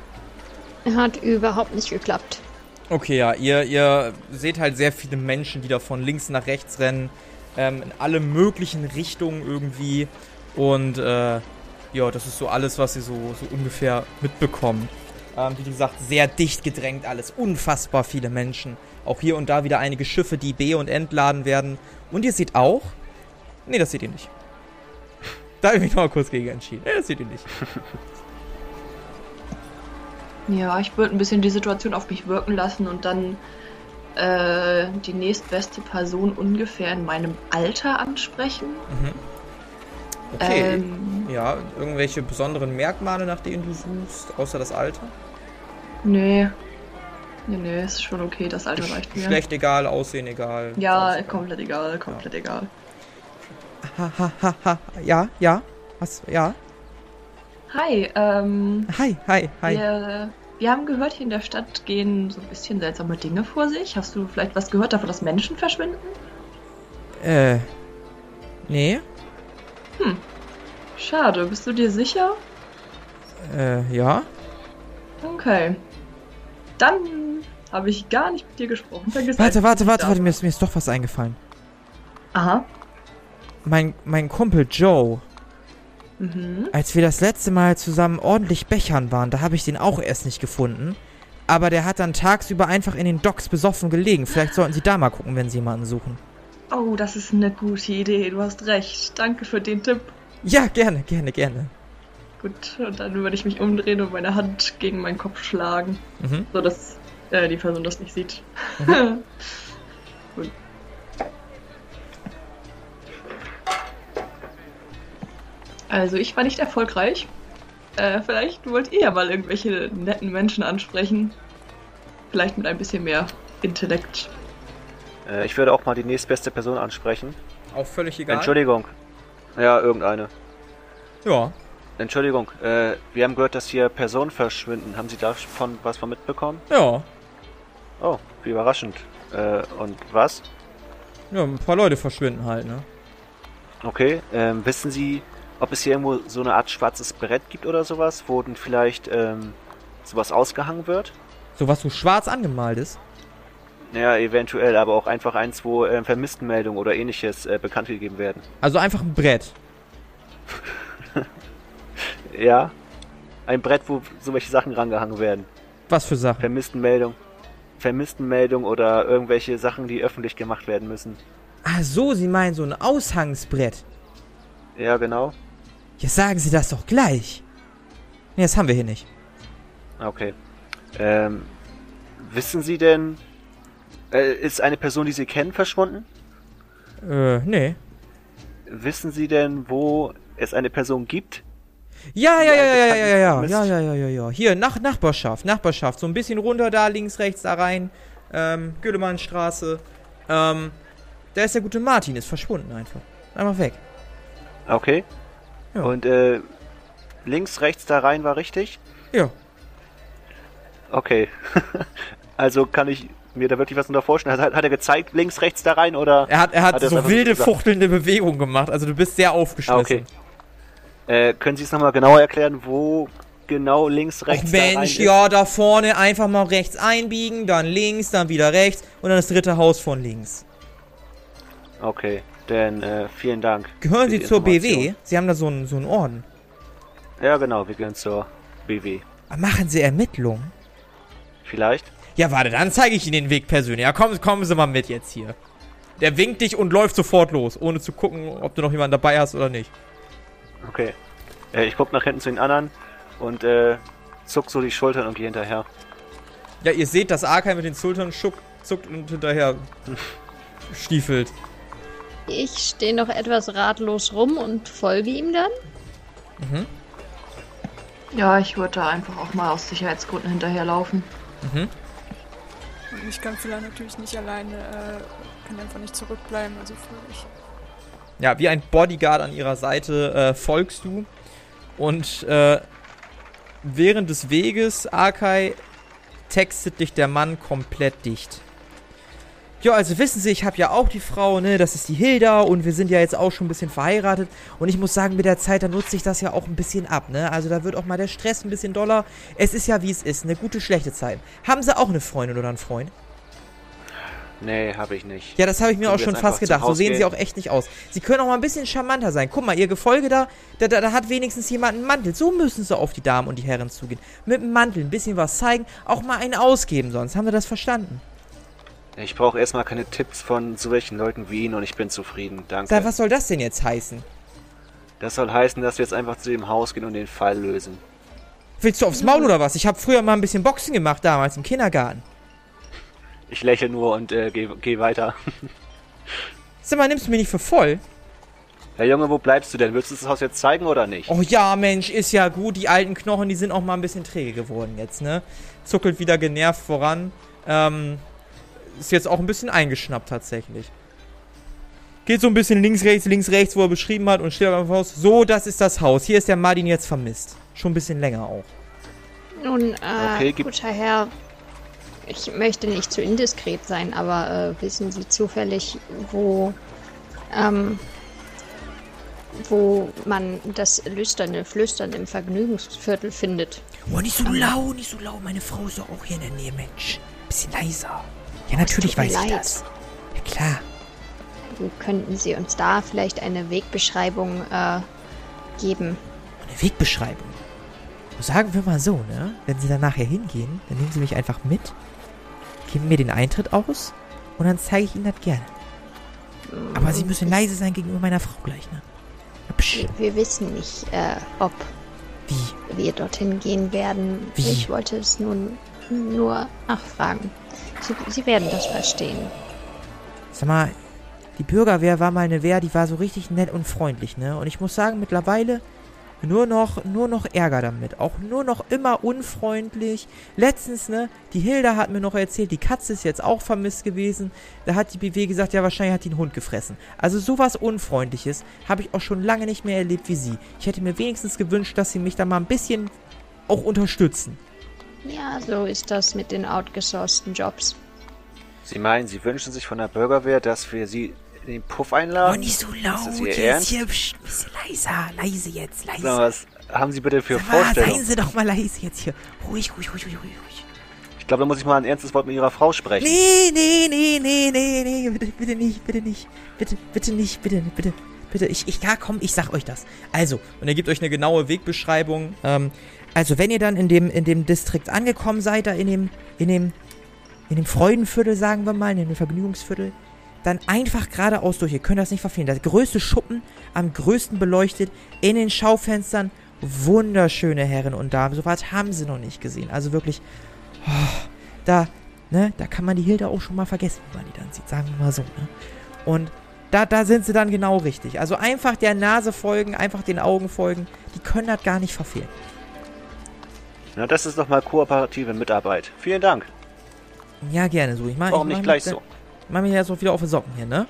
Hat überhaupt nicht geklappt. Okay, ja, ihr, ihr seht halt sehr viele Menschen, die da von links nach rechts rennen, ähm, in alle möglichen Richtungen irgendwie. Und äh, ja, das ist so alles, was ihr so, so ungefähr mitbekommt. Ähm, wie gesagt, sehr dicht gedrängt alles, unfassbar viele Menschen. Auch hier und da wieder einige Schiffe, die be- und entladen werden. Und ihr seht auch. Nee, das seht ihr nicht. Da habe ich mich noch mal kurz gegen entschieden. Nee, das seht ihr nicht. Ja, ich würde ein bisschen die Situation auf mich wirken lassen und dann äh, die nächstbeste Person ungefähr in meinem Alter ansprechen. Okay. Ähm, Ja, irgendwelche besonderen Merkmale, nach denen du suchst, außer das Alter? nee. Nee, nee, ist schon okay, das Alter reicht mir. Schlecht egal, Aussehen egal. Ja, egal. komplett egal, komplett egal. Ha, ha, ha, ha. Ja, ja. Was? Ja. Hi, ähm, Hi, hi, hi. Wir, wir haben gehört, hier in der Stadt gehen so ein bisschen seltsame Dinge vor sich. Hast du vielleicht was gehört davon, dass Menschen verschwinden? Äh. Nee. Schade, bist du dir sicher? Äh, ja. Okay. Dann habe ich gar nicht mit dir gesprochen. Vergiss Warte, warte, warte, warte, mir ist, mir ist doch was eingefallen. Aha. Mein, mein Kumpel Joe, Mhm. als wir das letzte Mal zusammen ordentlich bechern waren, da habe ich den auch erst nicht gefunden. Aber der hat dann tagsüber einfach in den Docks besoffen gelegen. Vielleicht sollten Sie da mal gucken, wenn Sie jemanden suchen. Oh, das ist eine gute Idee. Du hast recht. Danke für den Tipp. Ja, gerne, gerne, gerne. Gut, und dann würde ich mich umdrehen und meine Hand gegen meinen Kopf schlagen, Mhm. so dass äh, die Person das nicht sieht. Gut. Also ich war nicht erfolgreich. Äh, vielleicht wollt ihr ja mal irgendwelche netten Menschen ansprechen. Vielleicht mit ein bisschen mehr Intellekt. Äh, ich würde auch mal die nächstbeste Person ansprechen. Auch völlig egal. Entschuldigung. Ja, irgendeine. Ja. Entschuldigung, äh, wir haben gehört, dass hier Personen verschwinden. Haben Sie davon was von mitbekommen? Ja. Oh, wie überraschend. Äh, und was? Ja, ein paar Leute verschwinden halt, ne? Okay, ähm, wissen Sie, ob es hier irgendwo so eine Art schwarzes Brett gibt oder sowas, wo dann vielleicht ähm, sowas ausgehangen wird? So was so schwarz angemalt ist. Ja, eventuell, aber auch einfach eins, wo ähm, Vermisstenmeldungen oder ähnliches äh, bekannt gegeben werden. Also einfach ein Brett. Ja, ein Brett, wo so welche Sachen rangehangen werden. Was für Sachen? Vermisstenmeldung. Vermisstenmeldung oder irgendwelche Sachen, die öffentlich gemacht werden müssen. Ah so, Sie meinen so ein Aushangsbrett. Ja, genau. Ja, sagen Sie das doch gleich. Nee, das haben wir hier nicht. Okay. Ähm, wissen Sie denn, äh, ist eine Person, die Sie kennen, verschwunden? Äh, nee. Wissen Sie denn, wo es eine Person gibt? Ja, ja, ja, ja, ja, ja, ja, Mist- ja, ja, ja, ja, ja. Hier, nach Nachbarschaft, Nachbarschaft. So ein bisschen runter da, links, rechts, da rein. Ähm, Güllemannstraße. Ähm, da ist der gute Martin, ist verschwunden einfach. Einfach weg. Okay. Ja. Und äh, links, rechts da rein war richtig? Ja. Okay. also kann ich mir da wirklich was unter vorstellen? Hat, hat er gezeigt, links, rechts da rein oder? Er hat, er hat, Hat er so wilde, fuchtelnde Bewegungen gemacht. Also du bist sehr aufgeschlossen. Ah, okay. Äh, können Sie es nochmal genauer erklären, wo genau links, rechts da rein Mensch, ist? ja, da vorne einfach mal rechts einbiegen, dann links, dann wieder rechts und dann das dritte Haus von links. Okay, denn äh, vielen Dank. Gehören Sie zur BW? Sie haben da so einen, so einen Orden. Ja, genau, wir gehören zur BW. Ah, Machen Sie Ermittlungen? Vielleicht? Ja, warte, dann zeige ich Ihnen den Weg persönlich. Ja, kommen, kommen Sie mal mit jetzt hier. Der winkt dich und läuft sofort los, ohne zu gucken, ob du noch jemanden dabei hast oder nicht. Okay. Äh, ich guck nach hinten zu den anderen und äh, zuck so die Schultern und geh hinterher. Ja, ihr seht, dass Arkai mit den Schultern zuckt und hinterher stiefelt. Ich stehe noch etwas ratlos rum und folge ihm dann. Ja, ich würde da einfach auch mal aus Sicherheitsgründen hinterherlaufen. Mhm. Und ich kann vielleicht natürlich nicht alleine, äh, kann einfach nicht zurückbleiben, also folge ich. Ja, wie ein Bodyguard an ihrer Seite äh, folgst du. Und äh, während des Weges, Arkai, textet dich der Mann komplett dicht. Ja, also wissen Sie, ich habe ja auch die Frau, ne, das ist die Hilda und wir sind ja jetzt auch schon ein bisschen verheiratet und ich muss sagen, mit der Zeit, da nutze ich das ja auch ein bisschen ab, ne? Also da wird auch mal der Stress ein bisschen doller. Es ist ja wie es ist, eine gute, schlechte Zeit. Haben Sie auch eine Freundin oder einen Freund? Nee, habe ich nicht. Ja, das habe ich mir Sollen auch schon fast gedacht. So sehen sie gehen? auch echt nicht aus. Sie können auch mal ein bisschen charmanter sein. Guck mal, ihr Gefolge da, da, da, da hat wenigstens jemand einen Mantel. So müssen sie auf die Damen und die Herren zugehen. Mit dem Mantel ein bisschen was zeigen, auch mal einen ausgeben, sonst haben wir das verstanden. Ich brauche erstmal keine Tipps von so welchen Leuten wie Ihnen und ich bin zufrieden. Danke. Sag, was soll das denn jetzt heißen? Das soll heißen, dass wir jetzt einfach zu dem Haus gehen und den Fall lösen. Willst du aufs Maul oder was? Ich habe früher mal ein bisschen Boxen gemacht damals im Kindergarten. Ich lächle nur und äh, geh, geh weiter. Sag mal, nimmst du mich nicht für voll? Herr Junge, wo bleibst du denn? Willst du das Haus jetzt zeigen oder nicht? Oh ja, Mensch, ist ja gut. Die alten Knochen, die sind auch mal ein bisschen träge geworden jetzt, ne? Zuckelt wieder genervt voran. Ähm, ist jetzt auch ein bisschen eingeschnappt tatsächlich. Geht so ein bisschen links, rechts, links, rechts, wo er beschrieben hat und steht auf dem Haus. So, das ist das Haus. Hier ist der Martin jetzt vermisst. Schon ein bisschen länger auch. Nun, äh, Okay, guter Herr, ich möchte nicht zu indiskret sein, aber äh, wissen Sie zufällig, wo, ähm, wo man das lüsterne Flüstern im Vergnügungsviertel findet? Oh, nicht so laut, nicht so laut. Meine Frau ist doch auch hier in der Nähe, Mensch. Bisschen leiser. Ja, natürlich weiß ich leid. das. Ja, klar. Könnten Sie uns da vielleicht eine Wegbeschreibung äh, geben? Eine Wegbeschreibung. Sagen wir mal so, ne? Wenn Sie dann nachher hingehen, dann nehmen Sie mich einfach mit, geben mir den Eintritt aus und dann zeige ich Ihnen das gerne. Aber Sie müssen leise sein gegenüber meiner Frau gleich, ne? Psch, Wir, wir wissen nicht, äh, ob wie? wir dorthin gehen werden. Wie? Ich wollte es nun nur nachfragen. Sie, Sie werden das verstehen. Sag mal, die Bürgerwehr war mal eine Wehr, die war so richtig nett und freundlich, ne? Und ich muss sagen, mittlerweile nur noch, nur noch Ärger damit. Auch nur noch immer unfreundlich. Letztens, ne, die Hilda hat mir noch erzählt, die Katze ist jetzt auch vermisst gewesen. Da hat die BW gesagt, ja, wahrscheinlich hat die einen Hund gefressen. Also sowas Unfreundliches habe ich auch schon lange nicht mehr erlebt wie sie. Ich hätte mir wenigstens gewünscht, dass sie mich da mal ein bisschen auch unterstützen. Ja, so ist das mit den outgesourcten Jobs. Sie meinen, Sie wünschen sich von der Bürgerwehr, dass wir Sie in den Puff einladen? Oh, so Ist das Ihr Ernst? hier, psch, ein bisschen leiser, leise jetzt, leise. Sag mal, was haben Sie bitte für Vorstellungen? seien Sie doch mal leise jetzt hier. Ruhig, ruhig, ruhig, ruhig, ruhig. ruhig. Ich glaube, da muss ich mal ein ernstes Wort mit Ihrer Frau sprechen. Nee, nee, nee, nee, nee, nee, bitte, bitte nicht, bitte nicht. Bitte, bitte nicht, bitte, bitte, bitte. Ich, ich, ja, komm, ich sag euch das. Also, und er gibt euch eine genaue Wegbeschreibung. Ähm, also, wenn ihr dann in dem, in dem Distrikt angekommen seid, da in dem, in dem, in dem Freudenviertel, sagen wir mal, in dem Vergnügungsviertel, dann einfach geradeaus durch. Ihr könnt das nicht verfehlen. Der größte Schuppen, am größten beleuchtet, in den Schaufenstern, wunderschöne Herren und Damen. So was haben sie noch nicht gesehen. Also wirklich, oh, da, ne, da kann man die Hilde auch schon mal vergessen, wie man die dann sieht, sagen wir mal so, ne? Und da, da sind sie dann genau richtig. Also einfach der Nase folgen, einfach den Augen folgen. Die können das gar nicht verfehlen. Na, das ist doch mal kooperative Mitarbeit. Vielen Dank. Ja, gerne so. Ich mach, Warum ich nicht mach gleich mich, so? Ich mach mich jetzt auch wieder auf die Socken hier, ne?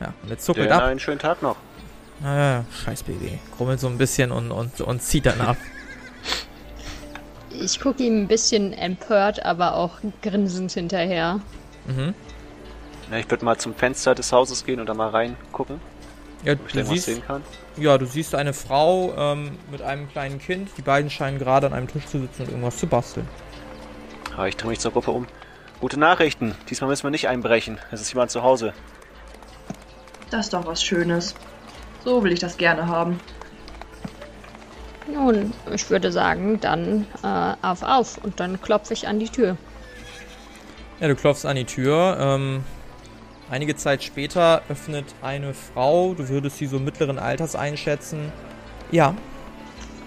Ja, und jetzt zuckelt Denn ab. einen schönen Tag noch. Naja, scheiß BW. Grummelt so ein bisschen und, und, und zieht dann ab. Ich gucke ihm ein bisschen empört, aber auch grinsend hinterher. mhm. Na, ich würde mal zum Fenster des Hauses gehen und da mal reingucken. Ja, Wo ich du siehst, sehen kann. Ja, du siehst eine Frau ähm, mit einem kleinen Kind. Die beiden scheinen gerade an einem Tisch zu sitzen und irgendwas zu basteln. Ah, ich drehe mich zur Gruppe um. Gute Nachrichten. Diesmal müssen wir nicht einbrechen. Es ist jemand zu Hause. Das ist doch was Schönes. So will ich das gerne haben. Nun, ich würde sagen, dann äh, auf auf und dann klopfe ich an die Tür. Ja, du klopfst an die Tür. Ähm, einige Zeit später öffnet eine Frau, du würdest sie so mittleren Alters einschätzen. Ja.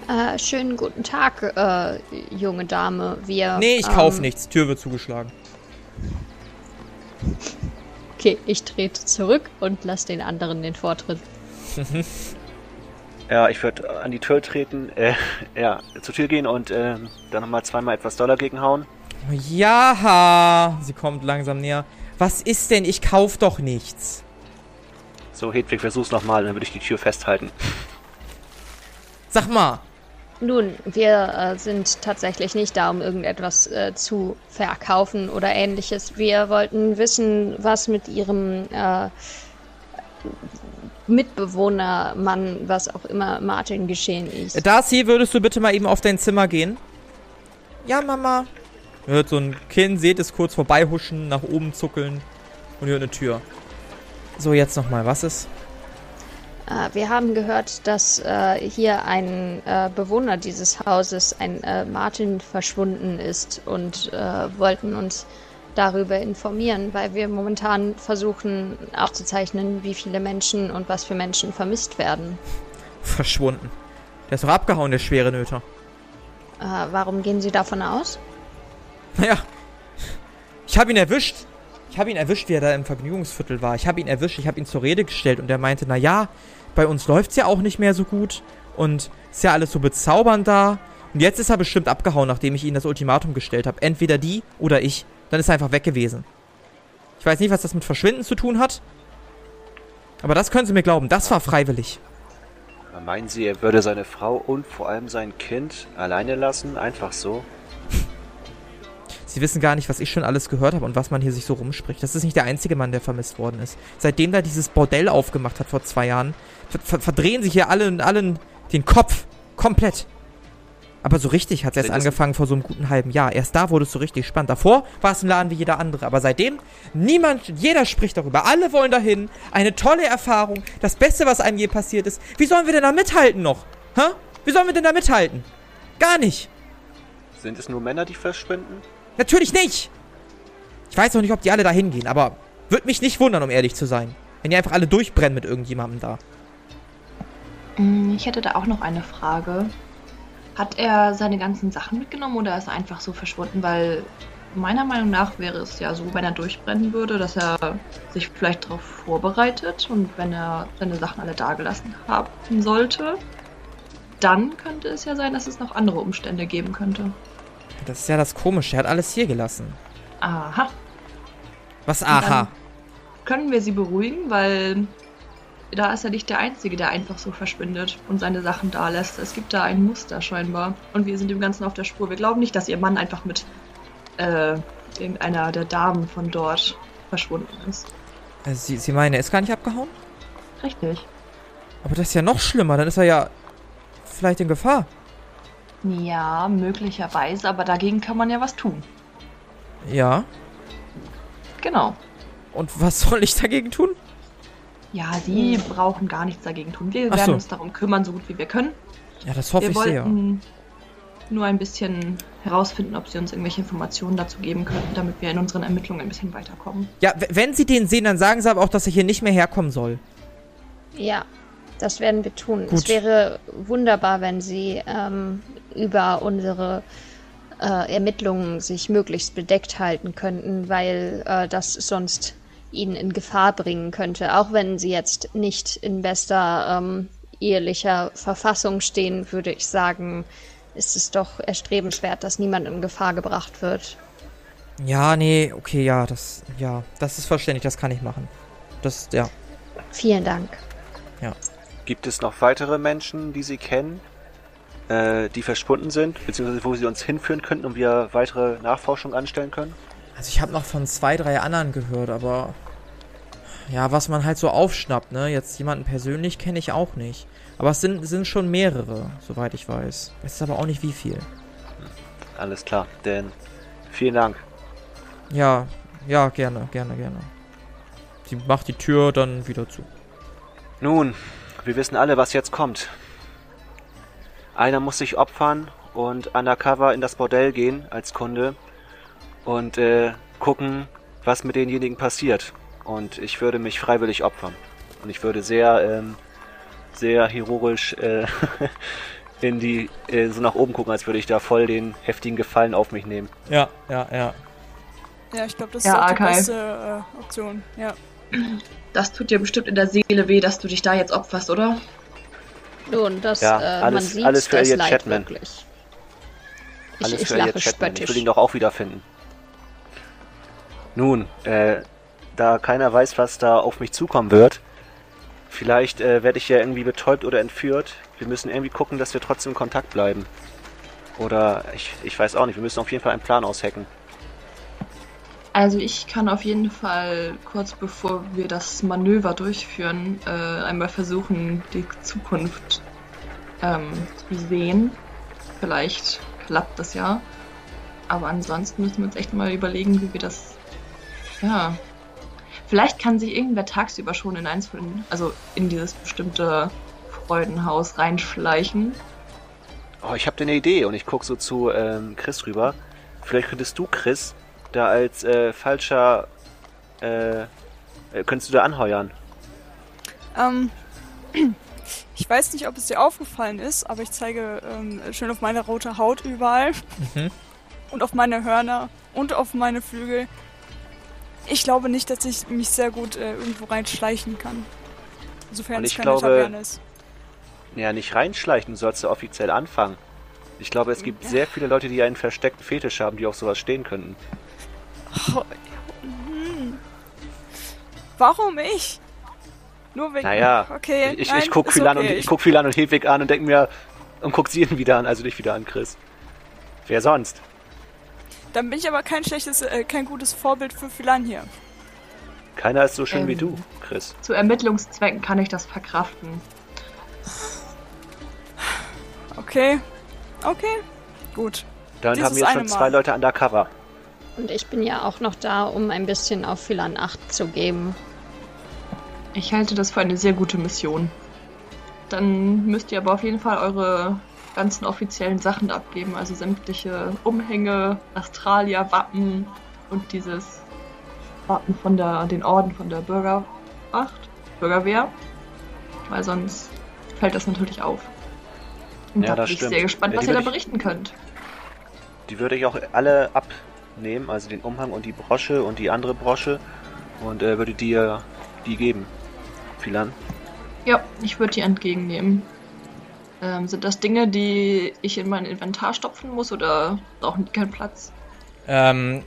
Äh, schönen guten Tag, äh, junge Dame. Wir. Nee, ich kauf ähm, nichts. Tür wird zugeschlagen. Okay, ich trete zurück und lasse den anderen den Vortritt. Ja, ich würde an die Tür treten, äh, ja, zur Tür gehen und ähm, dann nochmal zweimal etwas Dollar gegenhauen. Ja, sie kommt langsam näher. Was ist denn? Ich kauf doch nichts. So, Hedwig, versuch's nochmal, dann würde ich die Tür festhalten. Sag mal. Nun, wir äh, sind tatsächlich nicht da, um irgendetwas äh, zu verkaufen oder ähnliches. Wir wollten wissen, was mit Ihrem äh, Mitbewohner, Mann, was auch immer, Martin geschehen ist. Darcy, würdest du bitte mal eben auf dein Zimmer gehen? Ja, Mama. Ihr hört so ein Kind, seht es kurz vorbeihuschen, nach oben zuckeln und ihr hört eine Tür. So, jetzt nochmal, was ist? Äh, wir haben gehört, dass äh, hier ein äh, Bewohner dieses Hauses, ein äh, Martin, verschwunden ist und äh, wollten uns darüber informieren, weil wir momentan versuchen aufzuzeichnen, wie viele Menschen und was für Menschen vermisst werden. Verschwunden. Der ist doch abgehauen, der schwere Nöter. Äh, warum gehen Sie davon aus? Naja, ich habe ihn erwischt. Ich habe ihn erwischt, wie er da im Vergnügungsviertel war. Ich habe ihn erwischt, ich habe ihn zur Rede gestellt und er meinte, na ja, bei uns läuft's ja auch nicht mehr so gut und ist ja alles so bezaubernd da. Und jetzt ist er bestimmt abgehauen, nachdem ich ihm das Ultimatum gestellt habe. Entweder die oder ich. Dann ist er einfach weg gewesen. Ich weiß nicht, was das mit Verschwinden zu tun hat. Aber das können Sie mir glauben, das war freiwillig. Meinen Sie, er würde seine Frau und vor allem sein Kind alleine lassen? Einfach so? Sie wissen gar nicht, was ich schon alles gehört habe und was man hier sich so rumspricht. Das ist nicht der einzige Mann, der vermisst worden ist. Seitdem da dieses Bordell aufgemacht hat vor zwei Jahren, ver ver verdrehen sich hier alle und allen den Kopf. Komplett. Aber so richtig hat es erst angefangen vor so einem guten halben Jahr. Erst da wurde es so richtig spannend. Davor war es ein Laden wie jeder andere. Aber seitdem, niemand, jeder spricht darüber. Alle wollen dahin. Eine tolle Erfahrung. Das Beste, was einem je passiert ist. Wie sollen wir denn da mithalten noch? Hä? Wie sollen wir denn da mithalten? Gar nicht. Sind es nur Männer, die verschwinden? Natürlich nicht! Ich weiß noch nicht, ob die alle da hingehen, aber würde mich nicht wundern, um ehrlich zu sein. Wenn die einfach alle durchbrennen mit irgendjemandem da. Mm, Ich hätte da auch noch eine Frage. Hat er seine ganzen Sachen mitgenommen oder ist er einfach so verschwunden? Weil meiner Meinung nach wäre es ja so, wenn er durchbrennen würde, dass er sich vielleicht darauf vorbereitet und wenn er seine Sachen alle dagelassen haben sollte, dann könnte es ja sein, dass es noch andere Umstände geben könnte. Das ist ja das Komische. Er hat alles hier gelassen. Aha. Was aha? Können wir sie beruhigen, weil da ist er nicht der Einzige, der einfach so verschwindet und seine Sachen da lässt. Es gibt da ein Muster scheinbar. Und wir sind dem Ganzen auf der Spur. Wir glauben nicht, dass ihr Mann einfach mit äh, irgendeiner der Damen von dort verschwunden ist. Also Sie, Sie meinen, er ist gar nicht abgehauen? Richtig. Aber das ist ja noch schlimmer. Dann ist er ja vielleicht in Gefahr. Ja, möglicherweise, aber dagegen kann man ja was tun. Ja. Genau. Und was soll ich dagegen tun? Ja, sie brauchen gar nichts dagegen tun. Wir Ach werden so. uns darum kümmern, so gut wie wir können. Ja, das hoffe wir ich sehr. wollten nur ein bisschen herausfinden, ob sie uns irgendwelche Informationen dazu geben könnten, damit wir in unseren Ermittlungen ein bisschen weiterkommen. Ja, wenn Sie den sehen, dann sagen Sie aber auch, dass er hier nicht mehr herkommen soll. Ja, das werden wir tun. Gut. Es wäre wunderbar, wenn Sie ähm, über unsere äh, Ermittlungen sich möglichst bedeckt halten könnten, weil äh, das sonst Ihnen in Gefahr bringen könnte. Auch wenn Sie jetzt nicht in bester ähm, ehelicher Verfassung stehen, würde ich sagen, ist es doch erstrebenswert, dass niemand in Gefahr gebracht wird. Ja, nee, okay, ja, das, ja, das ist verständlich, das kann ich machen. Das, ja. Vielen Dank. Gibt es noch weitere Menschen, die Sie kennen, äh, die verschwunden sind, beziehungsweise wo Sie uns hinführen könnten und wir weitere Nachforschung anstellen können? Also ich habe noch von zwei, drei anderen gehört, aber ja, was man halt so aufschnappt, ne? Jetzt jemanden persönlich kenne ich auch nicht. Aber es sind, sind schon mehrere, soweit ich weiß. Es ist aber auch nicht wie viel. Alles klar, denn vielen Dank. Ja, ja, gerne, gerne, gerne. Sie macht die Tür dann wieder zu. Nun, wir wissen alle, was jetzt kommt. Einer muss sich opfern und undercover in das Bordell gehen als Kunde und äh, gucken, was mit denjenigen passiert. Und ich würde mich freiwillig opfern. Und ich würde sehr, ähm, sehr heroisch äh, in die, äh, so nach oben gucken, als würde ich da voll den heftigen Gefallen auf mich nehmen. Ja, ja, ja. Ja, ich glaube, das Ja, ist auch die beste äh, Option. Ja. Das tut dir bestimmt in der Seele weh, dass du dich da jetzt opferst, oder? Nun, das, Ja, äh, alles- man sieht alles für das Elliot Leid Chapman. wirklich. Ich, Alles ich für Elliot Chapman. Ich will ihn doch auch wiederfinden. Nun, äh, da keiner weiß, was da auf mich zukommen wird, vielleicht äh, werde ich ja irgendwie betäubt oder entführt. Wir müssen irgendwie gucken, dass wir trotzdem in Kontakt bleiben. Oder ich, ich weiß auch nicht, wir müssen auf jeden Fall einen Plan aushacken. Also ich kann auf jeden Fall kurz bevor wir das Manöver durchführen, äh, einmal versuchen, die Zukunft ähm, zu sehen. Vielleicht klappt das ja. Aber ansonsten müssen wir uns echt mal überlegen, wie wir das. Ja. Vielleicht kann sich irgendwer tagsüber schon in eins von, also in dieses bestimmte Freudenhaus reinschleichen. Oh, ich habe eine Idee und ich guck so zu ähm, Chris rüber. Vielleicht könntest du, Chris, da als äh, falscher, äh, äh, könntest du da anheuern. Ähm, ich weiß nicht, ob es dir aufgefallen ist, aber ich zeige ähm, schön auf meine rote Haut überall Mhm. und auf meine Hörner und auf meine Flügel. Ich glaube nicht, dass ich mich sehr gut äh, irgendwo reinschleichen kann. Insofern Und es ich keine glaube- Taverne ist. Ja, nicht reinschleichen, du sollst ja offiziell anfangen. Ich glaube, es gibt sehr viele Leute, die einen versteckten Fetisch haben, die auf sowas stehen könnten. Oh, hm. Warum ich? Nur wegen. Naja, okay. ich, ich, nein, ich guck ist viel an und okay. ich guck viel an und Hedwig an und denk mir und guck sie ihn wieder an, also dich wieder an, Chris. Wer sonst? Dann bin ich aber kein schlechtes, äh, kein gutes Vorbild für Philan hier. Keiner ist so schön wie Ähm. du, Chris. Zu Ermittlungszwecken kann ich das verkraften. Okay. Okay. Gut. Dann dieses haben wir schon Mal. zwei Leute undercover. Und ich bin ja auch noch da, um ein bisschen auf Philan Acht zu geben. Ich halte das für eine sehr gute Mission. Dann müsst ihr aber auf jeden Fall eure ganzen offiziellen Sachen abgeben, also sämtliche Umhänge, Astralia, Wappen und dieses Wappen von der, den Orden von der Bürgeracht, Bürgerwehr, weil sonst fällt das natürlich auf. Und Ja, da das bin ich stimmt. sehr gespannt, Ja, was ihr da würde ich- berichten könnt. Die würde ich auch alle abnehmen, also den Umhang und die Brosche und die andere Brosche und äh, würde dir die geben. Philan? Ja, ich würde die entgegennehmen. Ähm, sind das Dinge, die ich in mein Inventar stopfen muss oder brauchen die keinen Platz? Ähm,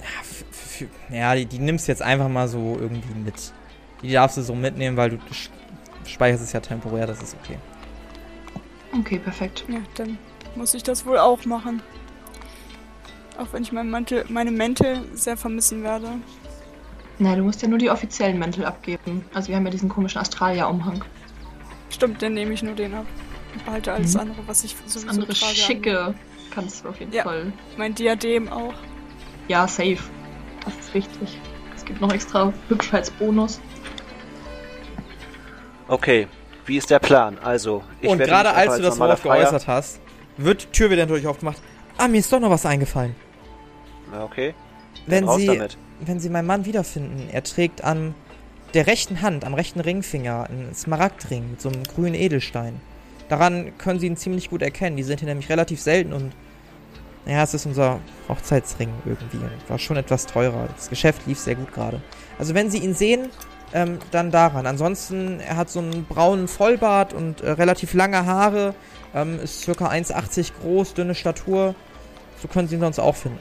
ja, die, die nimmst du jetzt einfach mal so irgendwie mit. Die darfst du so mitnehmen, weil du speicherst es ja temporär, das ist okay. Okay, perfekt. Ja, dann muss ich das wohl auch machen. Auch wenn ich meinen Mantel, meine Mäntel sehr vermissen werde. Na, du musst ja nur die offiziellen Mäntel abgeben. Also wir haben ja diesen komischen Astralia-Umhang. Stimmt, dann nehme ich nur den ab. Und behalte alles Mhm. andere, was ich Das sowieso andere trage. schicke kannst du auf jeden Ja. Fall. Mein Diadem auch. Ja, safe. Das ist wichtig. Es gibt noch extra Hübschheitsbonus. Okay, wie ist der Plan? Also, ich Und werde gerade als du das Wort geäußert hast, wird die Tür wieder durch aufgemacht. Ah, mir ist doch noch was eingefallen. Okay, Wenn raus Sie, damit. wenn Sie meinen Mann wiederfinden, er trägt an der rechten Hand, am rechten Ringfinger, einen Smaragdring mit so einem grünen Edelstein. Daran können Sie ihn ziemlich gut erkennen. Die sind hier nämlich relativ selten und naja, es ist unser Hochzeitsring irgendwie. War schon etwas teurer. Das Geschäft lief sehr gut gerade. Also wenn Sie ihn sehen, ähm, dann daran. Ansonsten, er hat so einen braunen Vollbart und äh, relativ lange Haare. Ähm, ist circa 1,80 groß, dünne Statur. So können Sie ihn sonst auch finden.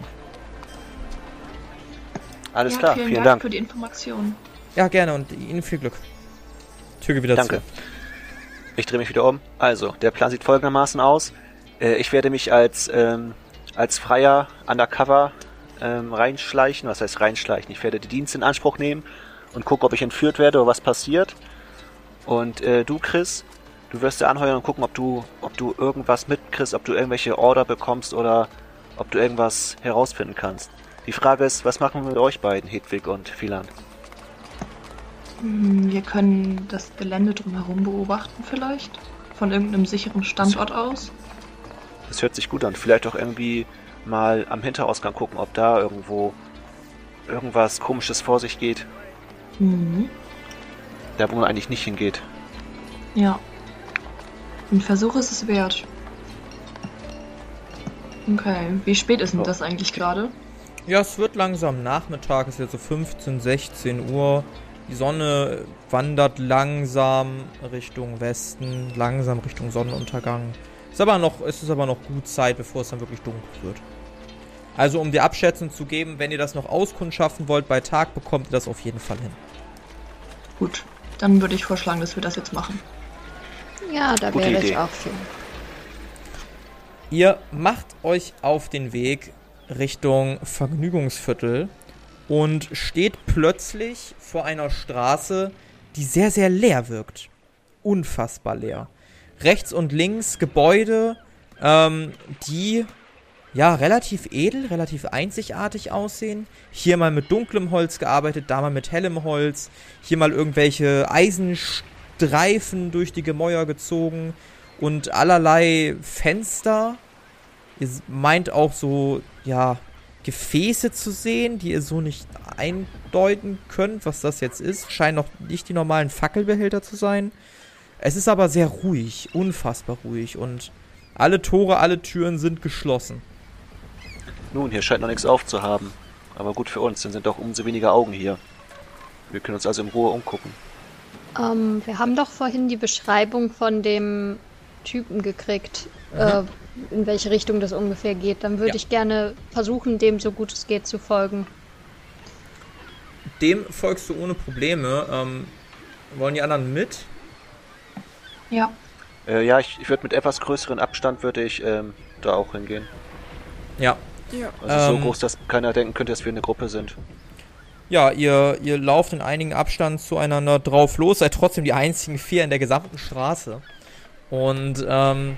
Alles ja, klar, vielen, vielen, Dank, Dank. für die Information. Ja, gerne und Ihnen viel Glück. Tür geht wieder Danke. zu. Ich drehe mich wieder um. Also, der Plan sieht folgendermaßen aus. Äh, ich werde mich als, ähm, als Freier undercover ähm, reinschleichen. Was heißt reinschleichen? Ich werde die Dienste in Anspruch nehmen und gucke, ob ich entführt werde oder was passiert. Und äh, du, Chris, du wirst dir anheuern und gucken, ob du, ob du irgendwas mitkriegst, ob du irgendwelche Order bekommst oder ob du irgendwas herausfinden kannst. Die Frage ist, was machen wir mit euch beiden, Hedwig und Philan? Hm, Wir können das Gelände drumherum beobachten vielleicht. Von irgendeinem sicheren Standort aus. Das hört sich gut an. Vielleicht auch irgendwie mal am Hinterausgang gucken, ob da irgendwo irgendwas komisches vor sich geht. Mhm. Da, wo man eigentlich nicht hingeht. Ja. Ein Versuch ist es wert. Okay, wie spät ist denn So. das eigentlich gerade? Ja, es wird langsam Nachmittag, es ist jetzt so 15, 16 Uhr. Die Sonne wandert langsam Richtung Westen, langsam Richtung Sonnenuntergang. Ist aber noch, es ist aber noch gut Zeit, bevor es dann wirklich dunkel wird. Also um dir Abschätzung zu geben, wenn ihr das noch auskundschaften wollt bei Tag, bekommt ihr das auf jeden Fall hin. Gut, dann würde ich vorschlagen, dass wir das jetzt machen. Ja, da Gute wäre ich Idee. auch für. Ihr macht euch auf den Weg Richtung Vergnügungsviertel und steht plötzlich vor einer Straße, die sehr, sehr leer wirkt. Unfassbar leer. Rechts und links Gebäude, ähm, die ja relativ edel, relativ einzigartig aussehen. Hier mal mit dunklem Holz gearbeitet, da mal mit hellem Holz. Hier mal irgendwelche Eisenstreifen durch die Gemäuer gezogen und allerlei Fenster. Ihr meint auch so, ja, Gefäße zu sehen, die ihr so nicht eindeuten könnt, was das jetzt ist. Scheinen noch nicht die normalen Fackelbehälter zu sein. Es ist aber sehr ruhig, unfassbar ruhig und alle Tore, alle Türen sind geschlossen. Nun, hier scheint noch nichts aufzuhaben. Aber gut für uns, dann sind doch umso weniger Augen hier. Wir können uns also in Ruhe umgucken. Ähm, wir haben doch vorhin die Beschreibung von dem Typen gekriegt, äh, in welche Richtung das ungefähr geht. Dann würde Ja. ich gerne versuchen, dem so gut es geht zu folgen. Dem folgst du ohne Probleme. Ähm, wollen die anderen mit? Ja. Äh, ja, ich, ich würde mit etwas größeren Abstand würde ich ähm, da auch hingehen. Ja. Ja. Also Ähm. so groß, dass keiner denken könnte, dass wir eine Gruppe sind. Ja, ihr, ihr lauft in einigen Abstand zueinander drauf los, seid trotzdem die einzigen vier in der gesamten Straße. Und ähm,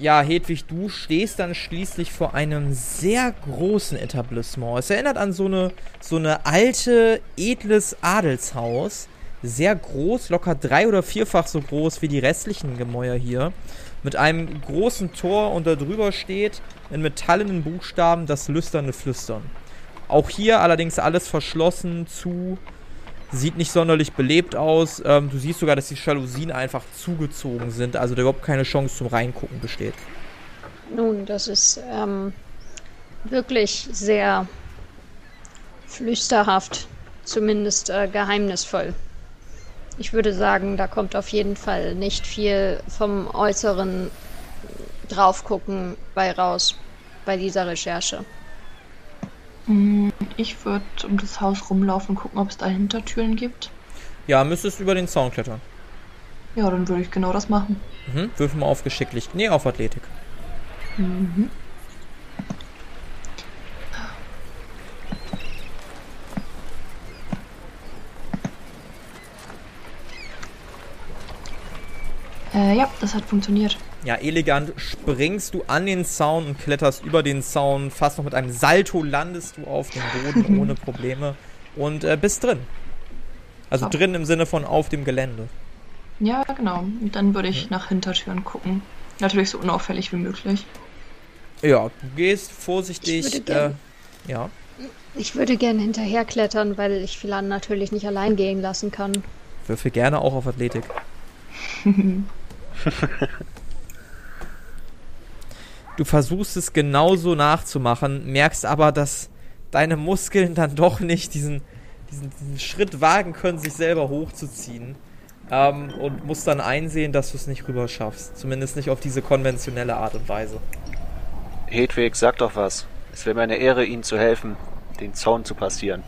ja, Hedwig, du stehst dann schließlich vor einem sehr großen Etablissement. Es erinnert an so eine, so eine alte, edles Adelshaus. Sehr groß, locker drei- oder vierfach so groß wie die restlichen Gemäuer hier. Mit einem großen Tor und da drüber steht in metallenen Buchstaben das lüsterne Flüstern. Auch hier allerdings alles verschlossen, zu. Sieht nicht sonderlich belebt aus. Ähm, du siehst sogar, dass die Jalousien einfach zugezogen sind, also da überhaupt keine Chance zum Reingucken besteht. Nun, das ist ähm, wirklich sehr flüsterhaft, zumindest äh, geheimnisvoll. Ich würde sagen, da kommt auf jeden Fall nicht viel vom äußeren Draufgucken bei raus bei dieser Recherche. Hm, Ich würde um das Haus rumlaufen und gucken, ob es da Hintertüren gibt. Ja, müsstest über den Zaun klettern. Ja, dann würde ich genau das machen. Mhm. Würfel mal auf Geschicklich. Nee, auf Athletik. Mhm. Äh, ja, das hat funktioniert. Ja, elegant springst du an den Zaun und kletterst über den Zaun. Fast noch mit einem Salto landest du auf dem Boden ohne Probleme und äh, bist drin. Also So. drin im Sinne von auf dem Gelände. Ja, genau. Und dann würde ich nach Hintertüren gucken. Natürlich so unauffällig wie möglich. Ja, du gehst vorsichtig. Ich würde äh, gern- ja. Ich würde gerne hinterherklettern, weil ich Philan natürlich nicht allein gehen lassen kann. Würfel gerne auch auf Athletik. Du versuchst es genauso nachzumachen, merkst aber, dass deine Muskeln dann doch nicht diesen, diesen, diesen Schritt wagen können, sich selber hochzuziehen. Ähm, und musst dann einsehen, dass du es nicht rüber schaffst. Zumindest nicht auf diese konventionelle Art und Weise. Hedwig, sag doch was. Es wäre mir eine Ehre, Ihnen zu helfen, den Zaun zu passieren.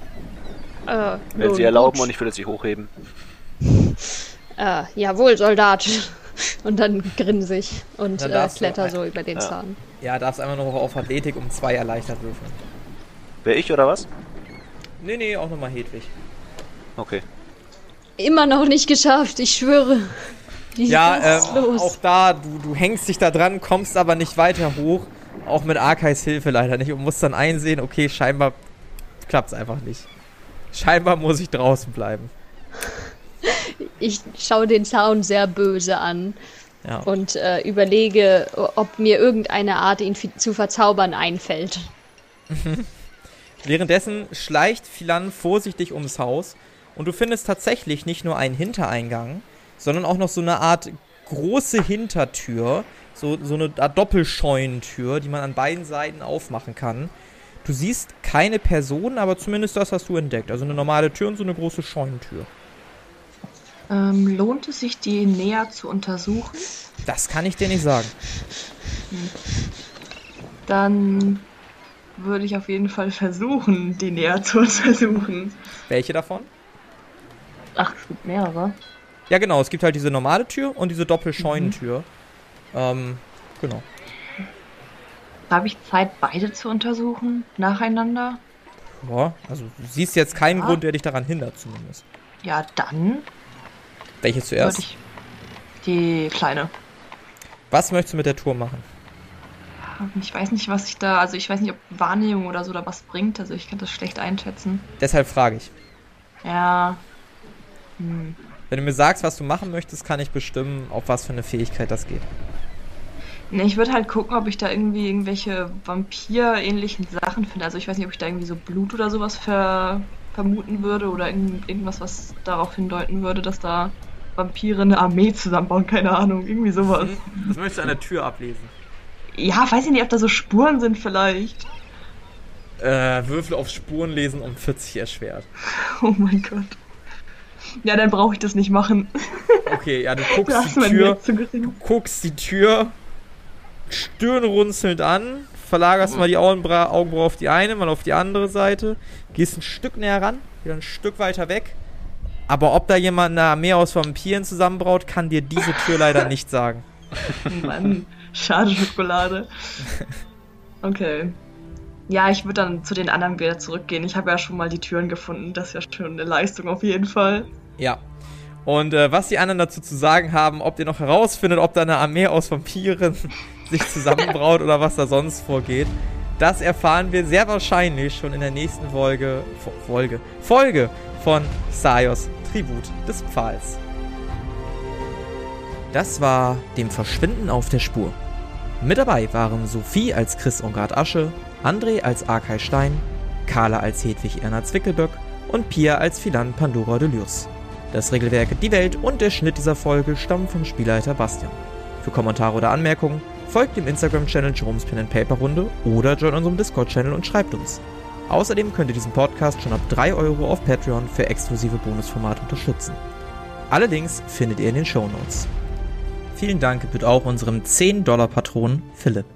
Äh, Wenn Sie erlauben gut. und ich würde Sie hochheben. Äh, jawohl, Soldat. Und dann grinse ich und äh, kletter so über den Ja. Zaun. Ja, darfst einmal noch auf Athletik um zwei erleichtert würfeln. Wer ich oder was? Nee, nee, auch nochmal Hedwig. Okay. Immer noch nicht geschafft, ich schwöre. Wie Ja, ähm, auch da, du, du hängst dich da dran, kommst aber nicht weiter hoch. Auch mit Arkais Hilfe leider nicht und musst dann einsehen, okay, scheinbar klappt's einfach nicht. Scheinbar muss ich draußen bleiben. Ich schaue den Zaun sehr böse an Ja. und äh, überlege, ob mir irgendeine Art, ihn zu verzaubern, einfällt. Währenddessen schleicht Philan vorsichtig ums Haus und du findest tatsächlich nicht nur einen Hintereingang, sondern auch noch so eine Art große Hintertür, so, so eine Art Doppelscheunentür, die man an beiden Seiten aufmachen kann. Du siehst keine Person, aber zumindest das hast du entdeckt. Also eine normale Tür und so eine große Scheunentür. Ähm, lohnt es sich, die näher zu untersuchen? Das kann ich dir nicht sagen. Dann würde ich auf jeden Fall versuchen, die näher zu untersuchen. Welche davon? Ach, es gibt mehrere. Ja, genau. Es gibt halt diese normale Tür und diese Doppelscheunentür. Ähm, genau. Habe ich Zeit, beide zu untersuchen? Nacheinander? Ja, also du siehst jetzt keinen Ja. Grund, der dich daran hindert zumindest. Ja, dann Welche zuerst? ich die kleine. Was möchtest du mit der Tour machen? Ich weiß nicht, was ich da, also ich weiß nicht, ob Wahrnehmung oder so da was bringt, also ich kann das schlecht einschätzen. Deshalb frage ich. Ja. Hm. Wenn du mir sagst, was du machen möchtest, kann ich bestimmen, auf was für eine Fähigkeit das geht. Ne, ich würde halt gucken, ob ich da irgendwie irgendwelche Vampir-ähnlichen Sachen finde. Also ich weiß nicht, ob ich da irgendwie so Blut oder sowas ver vermuten würde oder irgend irgendwas, was darauf hindeuten würde, dass da Vampire eine Armee zusammenbauen. Keine Ahnung, irgendwie sowas. Das möchtest du an der Tür ablesen. Ja, weiß ich nicht, ob da so Spuren sind vielleicht. Äh, Würfel auf Spuren lesen um 40 erschwert. Oh mein Gott. Ja, dann brauche ich das nicht machen. Okay, ja, du guckst die Tür, gering. guckst die Tür, stirnrunzelnd an, verlagerst mal die Augenbra Augenbraue auf die eine, mal auf die andere Seite, gehst ein Stück näher ran, wieder ein Stück weiter weg. Aber ob da jemand eine Armee aus Vampiren zusammenbraut, kann dir diese Tür leider nicht sagen. Mann, schade Schokolade. Okay. Ja, ich würde dann zu den anderen wieder zurückgehen. Ich habe ja schon mal die Türen gefunden. Das ist ja schon eine Leistung auf jeden Fall. Ja. Und äh, was die anderen dazu zu sagen haben, ob ihr noch herausfindet, ob da eine Armee aus Vampiren sich zusammenbraut oder was da sonst vorgeht, das erfahren wir sehr wahrscheinlich schon in der nächsten Folge, Fo- Folge, Folge von Sayos Tribut des Pfahls. Das war dem Verschwinden auf der Spur. Mit dabei waren Sophie als Chris Ongard Asche, André als Arkay Stein, Carla als Hedwig Erna Zwickelböck und Pia als Philan Pandora de Lurs. Das Regelwerk, die Welt und der Schnitt dieser Folge stammen vom Spielleiter Bastian. Für Kommentare oder Anmerkungen folgt dem Instagram-Channel Jerome's Pen and Paper Runde oder join unserem Discord-Channel und schreibt uns. Außerdem könnt ihr diesen Podcast schon ab 3 Euro auf Patreon für exklusive Bonusformate unterstützen. Alle Links findet ihr in den Shownotes. Vielen Dank gebührt auch unserem 10-Dollar-Patron Philipp.